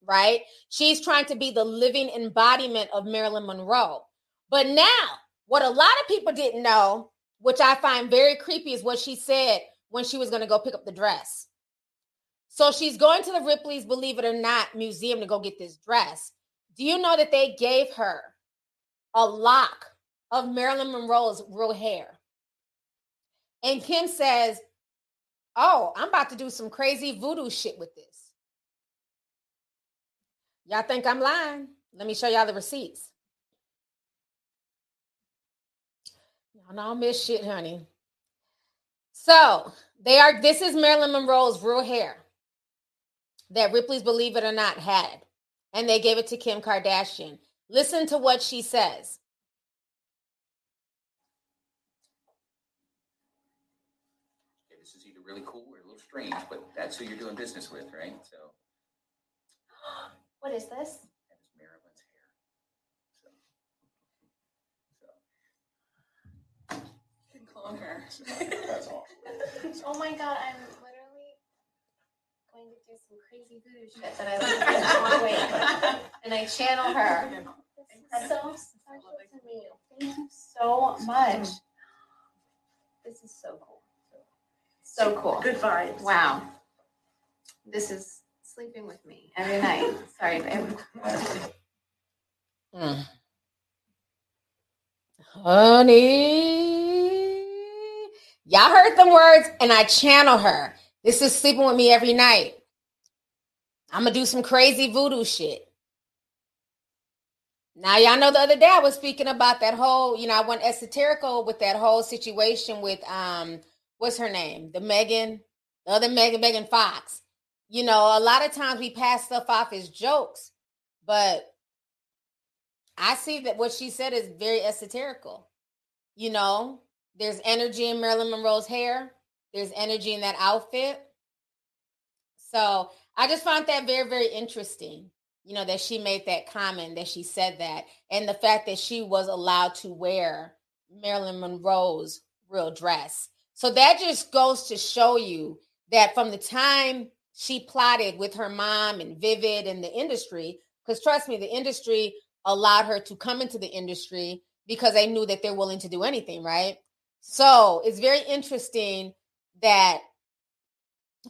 right? She's trying to be the living embodiment of Marilyn Monroe. But now, what a lot of people didn't know, which I find very creepy, is what she said when she was going to go pick up the dress. So she's going to the Ripley's Believe It or Not museum to go get this dress. Do you know that they gave her a lock of Marilyn Monroe's real hair? And Kim says, Oh, I'm about to do some crazy voodoo shit with this. Y'all think I'm lying? Let me show y'all the receipts. Y'all know I miss shit, honey. So they are. This is Marilyn Monroe's real hair that Ripley's Believe It or Not had, and they gave it to Kim Kardashian. Listen to what she says. Okay, this is either really cool or a little strange, but that's who you're doing business with, right? So. What is this? That is Marilyn's hair. So. so. You can clone her. That's awesome. oh my god, I'm literally going to do some crazy voodoo shit that I like and I channel her. This is so special to me. Thank you so much. This is so cool. So cool. Good vibes. Wow. This is sleeping with me every night. Sorry, babe. Mm. Honey. Y'all heard them words, and I channel her. This is sleeping with me every night. I'm gonna do some crazy voodoo shit. Now y'all know the other day I was speaking about that whole, you know, I went esoterical with that whole situation with um, what's her name? The Megan, the other Megan, Megan Fox. You know, a lot of times we pass stuff off as jokes, but I see that what she said is very esoterical. You know, there's energy in Marilyn Monroe's hair. There's energy in that outfit. So I just found that very, very interesting. You know, that she made that comment, that she said that, and the fact that she was allowed to wear Marilyn Monroe's real dress. So that just goes to show you that from the time she plotted with her mom and Vivid and the industry, because trust me, the industry allowed her to come into the industry because they knew that they're willing to do anything, right? So it's very interesting that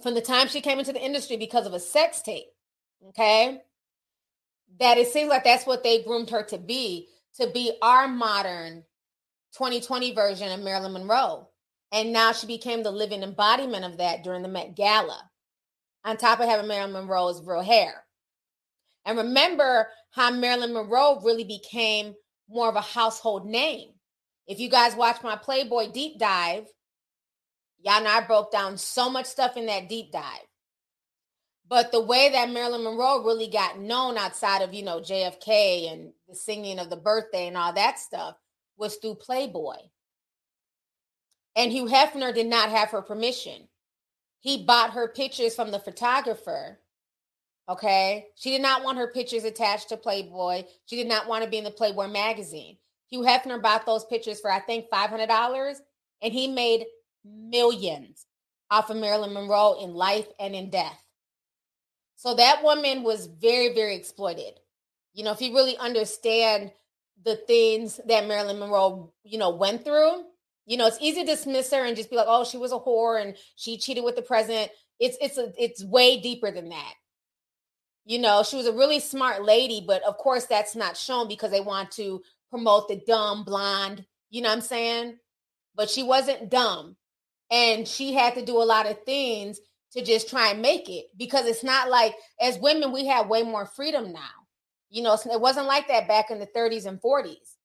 from the time she came into the industry because of a sex tape, okay, that it seems like that's what they groomed her to be, to be our modern 2020 version of Marilyn Monroe. And now she became the living embodiment of that during the Met Gala, on top of having Marilyn Monroe's real hair. And remember how Marilyn Monroe really became more of a household name. If you guys watch my Playboy deep dive, y'all know I broke down so much stuff in that deep dive. But the way that Marilyn Monroe really got known outside of, you know, JFK and the singing of the birthday and all that stuff was through Playboy. And Hugh Hefner did not have her permission. He bought her pictures from the photographer. Okay. She did not want her pictures attached to Playboy. She did not want to be in the Playboy magazine. Hugh Hefner bought those pictures for, I think, $500, and he made millions off of Marilyn Monroe in life and in death. So that woman was very, very exploited. You know, if you really understand the things that Marilyn Monroe, you know, went through, you know, it's easy to dismiss her and just be like, oh, she was a whore and she cheated with the president. It's it's a, it's way deeper than that. You know, she was a really smart lady, but of course that's not shown because they want to promote the dumb blonde, you know what I'm saying? But she wasn't dumb. And she had to do a lot of things to just try and make it because it's not like as women we have way more freedom now. You know, it wasn't like that back in the 30s and 40s.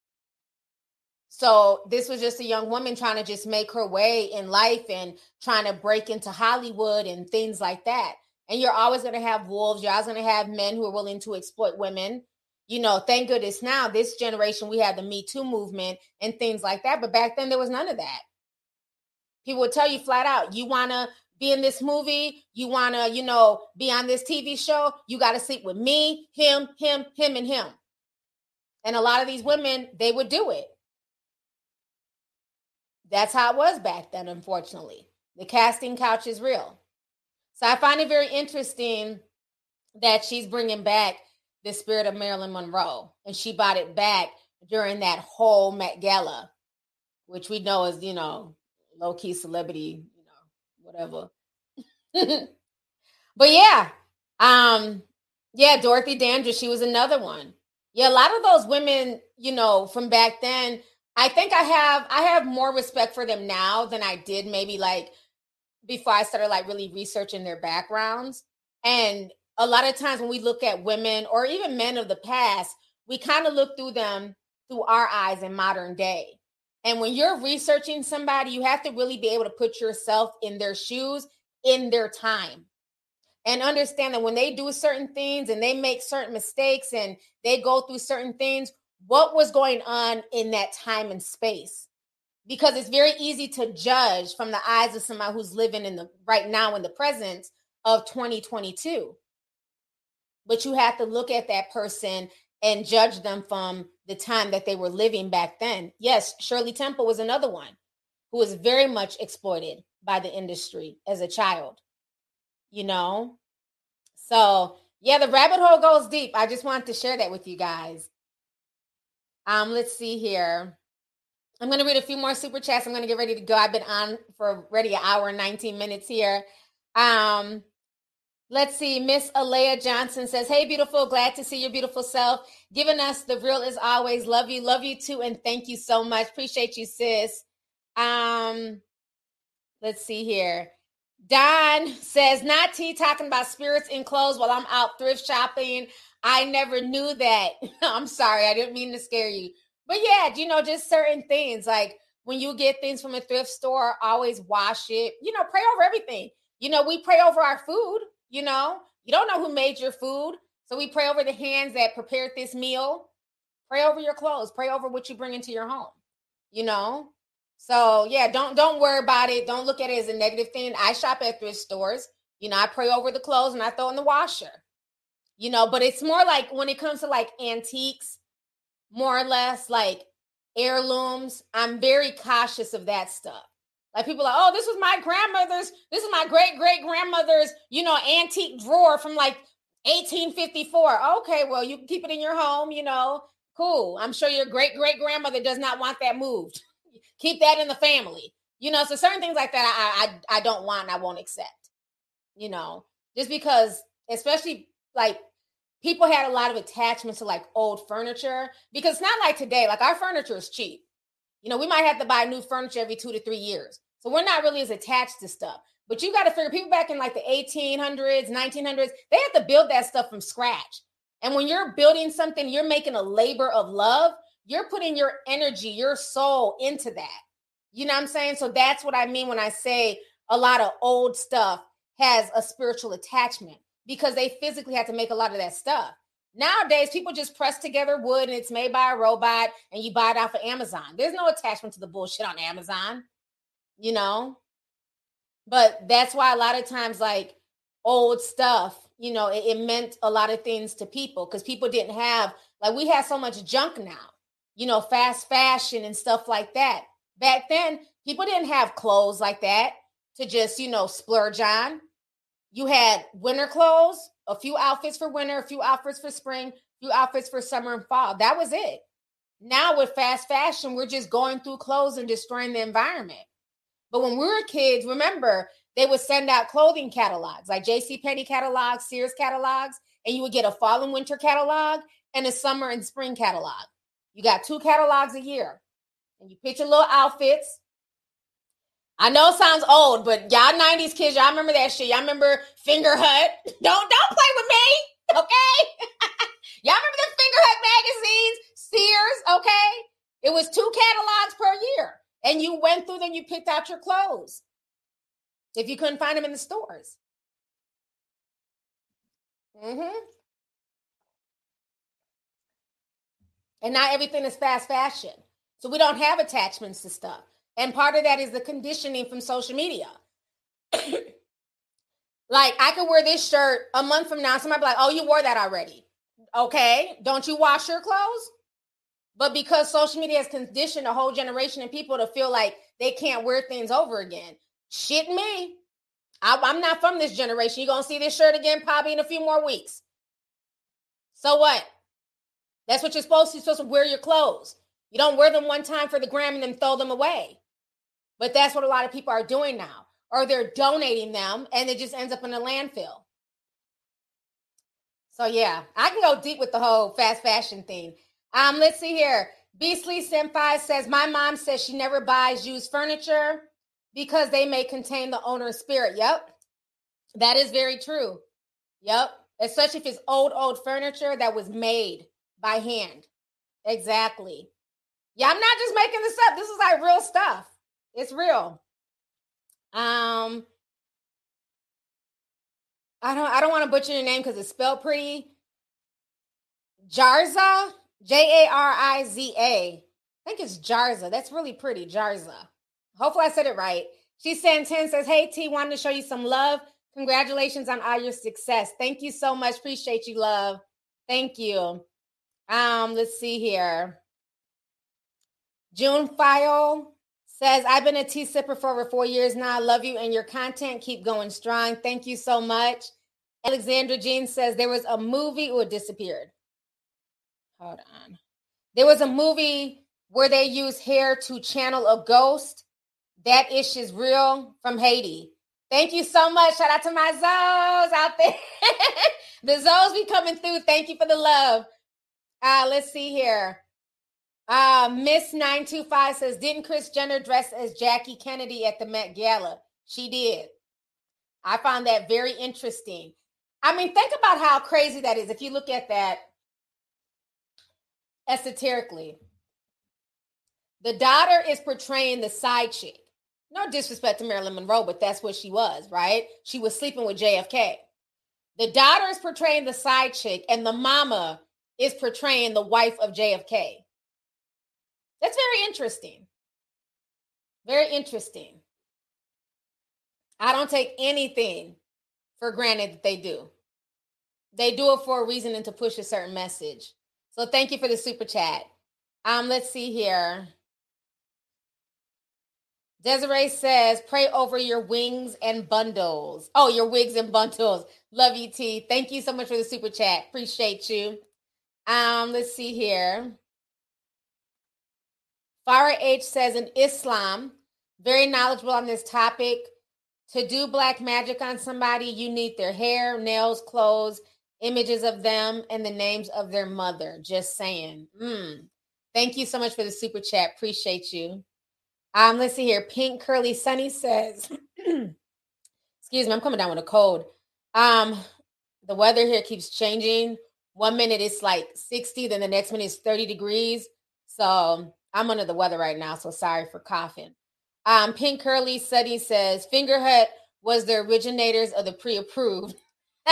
So this was just a young woman trying to just make her way in life and trying to break into Hollywood and things like that. And you're always going to have wolves. You're always going to have men who are willing to exploit women. You know, thank goodness now, this generation, we have the Me Too movement and things like that. But back then, there was none of that. People would tell you flat out, you want to be in this movie, you want to, you know, be on this TV show, you got to sleep with me, him, him, him, and him. And a lot of these women, they would do it. That's how it was back then, unfortunately. The casting couch is real. So I find it very interesting that she's bringing back the spirit of Marilyn Monroe, and she bought it back during that whole Met Gala, which we know is, you know, low key celebrity, you know, whatever. but yeah, um, yeah, Dorothy Dandridge, she was another one. Yeah, a lot of those women, you know, from back then, I think I have I have more respect for them now than I did maybe like before I started like really researching their backgrounds. And a lot of times when we look at women or even men of the past, we kind of look through them through our eyes in modern day. And when you're researching somebody, you have to really be able to put yourself in their shoes in their time and understand that when they do certain things and they make certain mistakes and they go through certain things, what was going on in that time and space? Because it's very easy to judge from the eyes of somebody who's living in the right now in the present of 2022. But you have to look at that person and judge them from the time that they were living back then. Yes, Shirley Temple was another one who was very much exploited by the industry as a child, you know? So, yeah, the rabbit hole goes deep. I just wanted to share that with you guys. Um, let's see here. I'm going to read a few more super chats. I'm going to get ready to go. I've been on for already an hour and 19 minutes here. Um, Let's see. Miss Alea Johnson says, Hey, beautiful. Glad to see your beautiful self. Giving us the real as always. Love you. Love you too. And thank you so much. Appreciate you, sis. Um, let's see here. Don says, Not T talking about spirits in clothes while I'm out thrift shopping. I never knew that. I'm sorry. I didn't mean to scare you. But yeah, you know, just certain things like when you get things from a thrift store, always wash it. You know, pray over everything. You know, we pray over our food you know, you don't know who made your food. So we pray over the hands that prepared this meal. Pray over your clothes. Pray over what you bring into your home. You know? So yeah, don't don't worry about it. Don't look at it as a negative thing. I shop at thrift stores. You know, I pray over the clothes and I throw in the washer. You know, but it's more like when it comes to like antiques, more or less like heirlooms, I'm very cautious of that stuff. Like people are like, oh, this was my grandmother's, this is my great great grandmother's, you know, antique drawer from like 1854. Okay, well, you can keep it in your home, you know. Cool. I'm sure your great great grandmother does not want that moved. keep that in the family. You know, so certain things like that I I I don't want, and I won't accept. You know, just because, especially like people had a lot of attachments to like old furniture because it's not like today. Like our furniture is cheap. You know, we might have to buy new furniture every two to three years. So we're not really as attached to stuff. But you got to figure people back in like the 1800s, 1900s, they had to build that stuff from scratch. And when you're building something, you're making a labor of love, you're putting your energy, your soul into that. You know what I'm saying? So that's what I mean when I say a lot of old stuff has a spiritual attachment because they physically had to make a lot of that stuff. Nowadays, people just press together wood and it's made by a robot and you buy it off of Amazon. There's no attachment to the bullshit on Amazon, you know? But that's why a lot of times, like old stuff, you know, it, it meant a lot of things to people because people didn't have, like, we have so much junk now, you know, fast fashion and stuff like that. Back then, people didn't have clothes like that to just, you know, splurge on. You had winter clothes, a few outfits for winter, a few outfits for spring, few outfits for summer and fall. That was it. Now with fast fashion, we're just going through clothes and destroying the environment. But when we were kids, remember, they would send out clothing catalogs like J.C. Penney catalogs, Sears catalogs, and you would get a fall and winter catalog and a summer and spring catalog. You got two catalogs a year. And you pick your little outfits I know it sounds old, but y'all 90s kids, y'all remember that shit. Y'all remember Finger Fingerhut. Don't don't play with me, okay? y'all remember the Finger Fingerhut magazines, Sears, okay? It was two catalogs per year. And you went through them, you picked out your clothes. If you couldn't find them in the stores. Mm-hmm. And not everything is fast fashion. So we don't have attachments to stuff. And part of that is the conditioning from social media. like I could wear this shirt a month from now. Somebody be like, oh, you wore that already. Okay. Don't you wash your clothes? But because social media has conditioned a whole generation of people to feel like they can't wear things over again. Shit me. I, am not from this generation. You're going to see this shirt again probably in a few more weeks. So what? That's what you're supposed to. You're supposed to wear your clothes. You don't wear them one time for the gram and then throw them away. But that's what a lot of people are doing now, or they're donating them and it just ends up in a landfill. So yeah, I can go deep with the whole fast fashion thing. Um, let's see here. Beastly Senpai says my mom says she never buys used furniture because they may contain the owner's spirit. Yep. That is very true. Yep. Especially if it's old, old furniture that was made by hand. Exactly. Yeah, I'm not just making this up. This is like real stuff. It's real. Um, I don't I don't want to butcher your name because it's spelled pretty. Jarza, J A R I Z A. I think it's Jarza. That's really pretty, Jarza. Hopefully I said it right. She's saying 10 says, Hey T, wanted to show you some love. Congratulations on all your success. Thank you so much. Appreciate you, love. Thank you. Um, let's see here. June File says, I've been a tea sipper for over four years now. I love you and your content. Keep going strong. Thank you so much. Alexandra Jean says, there was a movie, or disappeared. Hold on. There was a movie where they use hair to channel a ghost. That ish is real from Haiti. Thank you so much. Shout out to my Zoes out there. the Zoes be coming through. Thank you for the love. Uh, let's see here. Uh, Miss 925 says, Didn't Kris Jenner dress as Jackie Kennedy at the Met Gala? She did. I found that very interesting. I mean, think about how crazy that is if you look at that esoterically. The daughter is portraying the side chick. No disrespect to Marilyn Monroe, but that's what she was, right? She was sleeping with JFK. The daughter is portraying the side chick, and the mama is portraying the wife of JFK. That's very interesting. Very interesting. I don't take anything for granted that they do. They do it for a reason and to push a certain message. So thank you for the super chat. Um, let's see here. Desiree says, pray over your wings and bundles. Oh, your wigs and bundles. Love you, T. Thank you so much for the super chat. Appreciate you. Um, let's see here. Farah H says in Islam, very knowledgeable on this topic. To do black magic on somebody, you need their hair, nails, clothes, images of them, and the names of their mother. Just saying. Mm. Thank you so much for the super chat. Appreciate you. Um, let's see here. Pink Curly Sunny says, excuse me, I'm coming down with a cold. Um, the weather here keeps changing. One minute it's like 60, then the next minute it's 30 degrees. So I'm under the weather right now, so sorry for coughing. Um, Pink Curly Sunny says, Fingerhut was the originators of the pre-approved.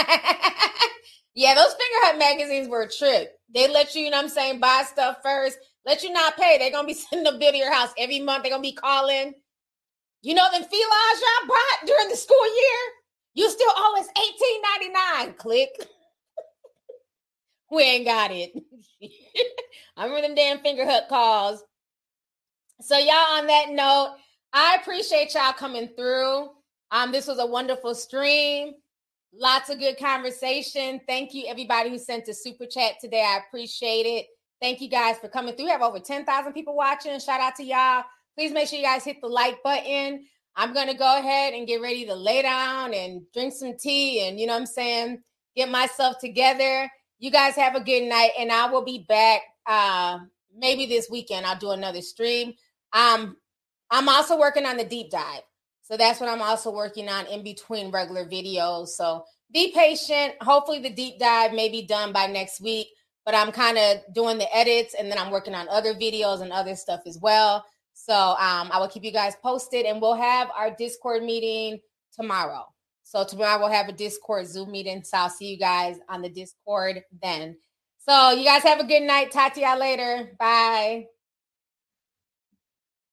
yeah, those Fingerhut magazines were a trick. They let you, you know I'm saying, buy stuff first let you not pay. They're gonna be sending a bill to your house every month. They're gonna be calling. You know them felines y'all bought during the school year? You still owe us $18.99. Click. we ain't got it. I remember them damn Fingerhut calls. So, y'all, on that note, I appreciate y'all coming through. Um, this was a wonderful stream. Lots of good conversation. Thank you, everybody who sent a super chat today. I appreciate it. Thank you guys for coming through. We have over 10,000 people watching. Shout out to y'all. Please make sure you guys hit the like button. I'm going to go ahead and get ready to lay down and drink some tea and, you know what I'm saying, get myself together. You guys have a good night, and I will be back uh, maybe this weekend. I'll do another stream. Um, I'm also working on the deep dive. So that's what I'm also working on in between regular videos. So be patient. Hopefully, the deep dive may be done by next week but I'm kind of doing the edits and then I'm working on other videos and other stuff as well. So um, I will keep you guys posted and we'll have our Discord meeting tomorrow. So tomorrow we'll have a Discord Zoom meeting. So I'll see you guys on the Discord then. So you guys have a good night. Talk to y'all later. Bye.